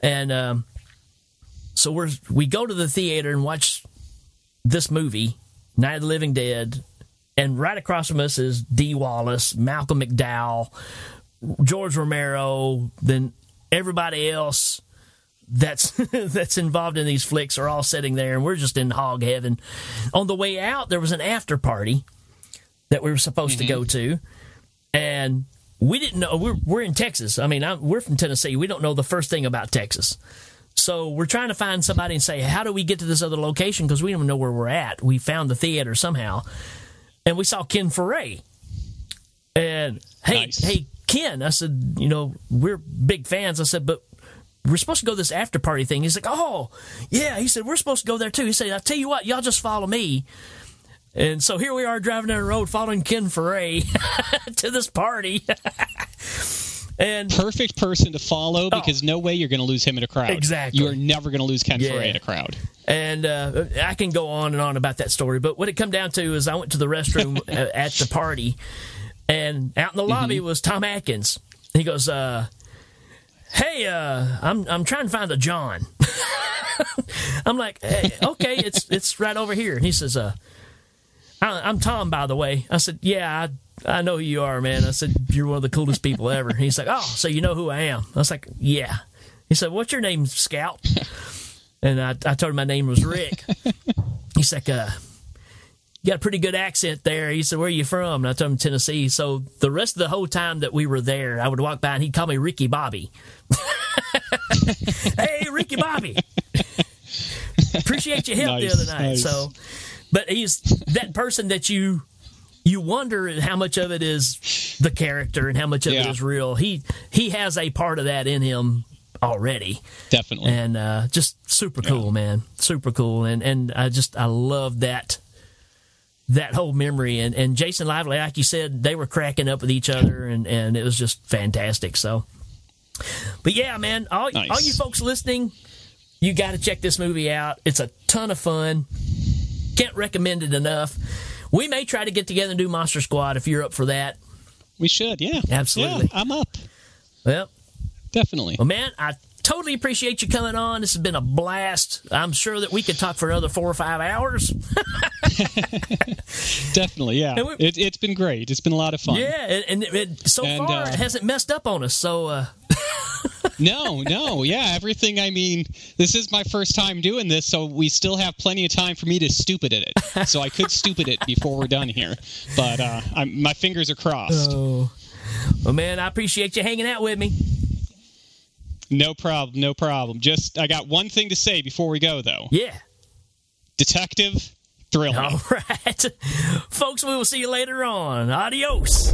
and um, so we're we go to the theater and watch this movie, Night of the Living Dead, and right across from us is Dee Wallace, Malcolm McDowell, George Romero, then everybody else that's that's involved in these flicks are all sitting there and we're just in hog heaven. On the way out there was an after party that we were supposed to go mm-hmm. to and we didn't know we're we're in Texas. I mean, I'm, we're from Tennessee. We don't know the first thing about Texas. So we're trying to find somebody and say, how do we get to this other location? Because we don't know where we're at. We found the theater somehow, and we saw Ken Foree. And hey, Nice. hey, Ken, I said, you know, we're big fans. I said, but we're supposed to go to this after party thing. He's like, oh, yeah. He said, we're supposed to go there too. He said, I'll tell you what, y'all just follow me. And so here we are driving down the road following Ken Foree to this party. And Perfect person to follow because no way you're going to lose him in a crowd. Oh. Exactly. You are never going to lose Ken Yeah. Foree in a crowd. and uh, I can go on and on about that story, but what it come down to is I went to the restroom uh, at the party, and out in the lobby was Tom Atkins. He goes, uh, "Hey, uh, I'm I'm trying to find a John." I'm like, hey, "Okay, it's it's right over here." And he says, "Uh, I, I'm Tom, by the way." I said, "Yeah, I." I know who you are, man. I said, You're one of the coolest people ever. And he's like, Oh, so you know who I am? I was like, Yeah. He said, What's your name, Scout? And I, I told him my name was Rick. He's like, uh, you got a pretty good accent there. He said, Where are you from? And I told him Tennessee. So the rest of the whole time that we were there, I would walk by and he'd call me Ricky Bobby. hey, Ricky Bobby. Appreciate your help Nice, the other night. nice. So, but he's that person that you you wonder how much of it is the character and how much of it Yeah. is real. He he has a part of that in him already Definitely. and uh, just super cool, man, super cool, and and I just I love that that whole memory, and and Jason Lively, like you said, they were cracking up with each other, and and it was just fantastic. So, but yeah, man, all Nice. all you folks listening, you got to check this movie out. It's a ton of fun. Can't recommend it enough. We may try to get together and do Monster Squad if you're up for that. we should, yeah. Absolutely. Yeah, I'm up. Well, Definitely. Well, man, I totally appreciate you coming on. This has been a blast. I'm sure that we could talk for another four or five hours. Definitely, yeah. We- It, it's been great. It's been a lot of fun. Yeah, and, and it, so And, far uh, it hasn't messed up on us. So uh, No, no, yeah. Everything. I mean, this is my first time doing this, so we still have plenty of time for me to stupid at it. So I could stupid it before we're done here, but uh, I'm, my fingers are crossed. well, man, I appreciate you hanging out with me. No problem, no problem. Just I got one thing to say before we go, though. Yeah. Detective, Thriller. All right, folks. We will see you later on. Adios.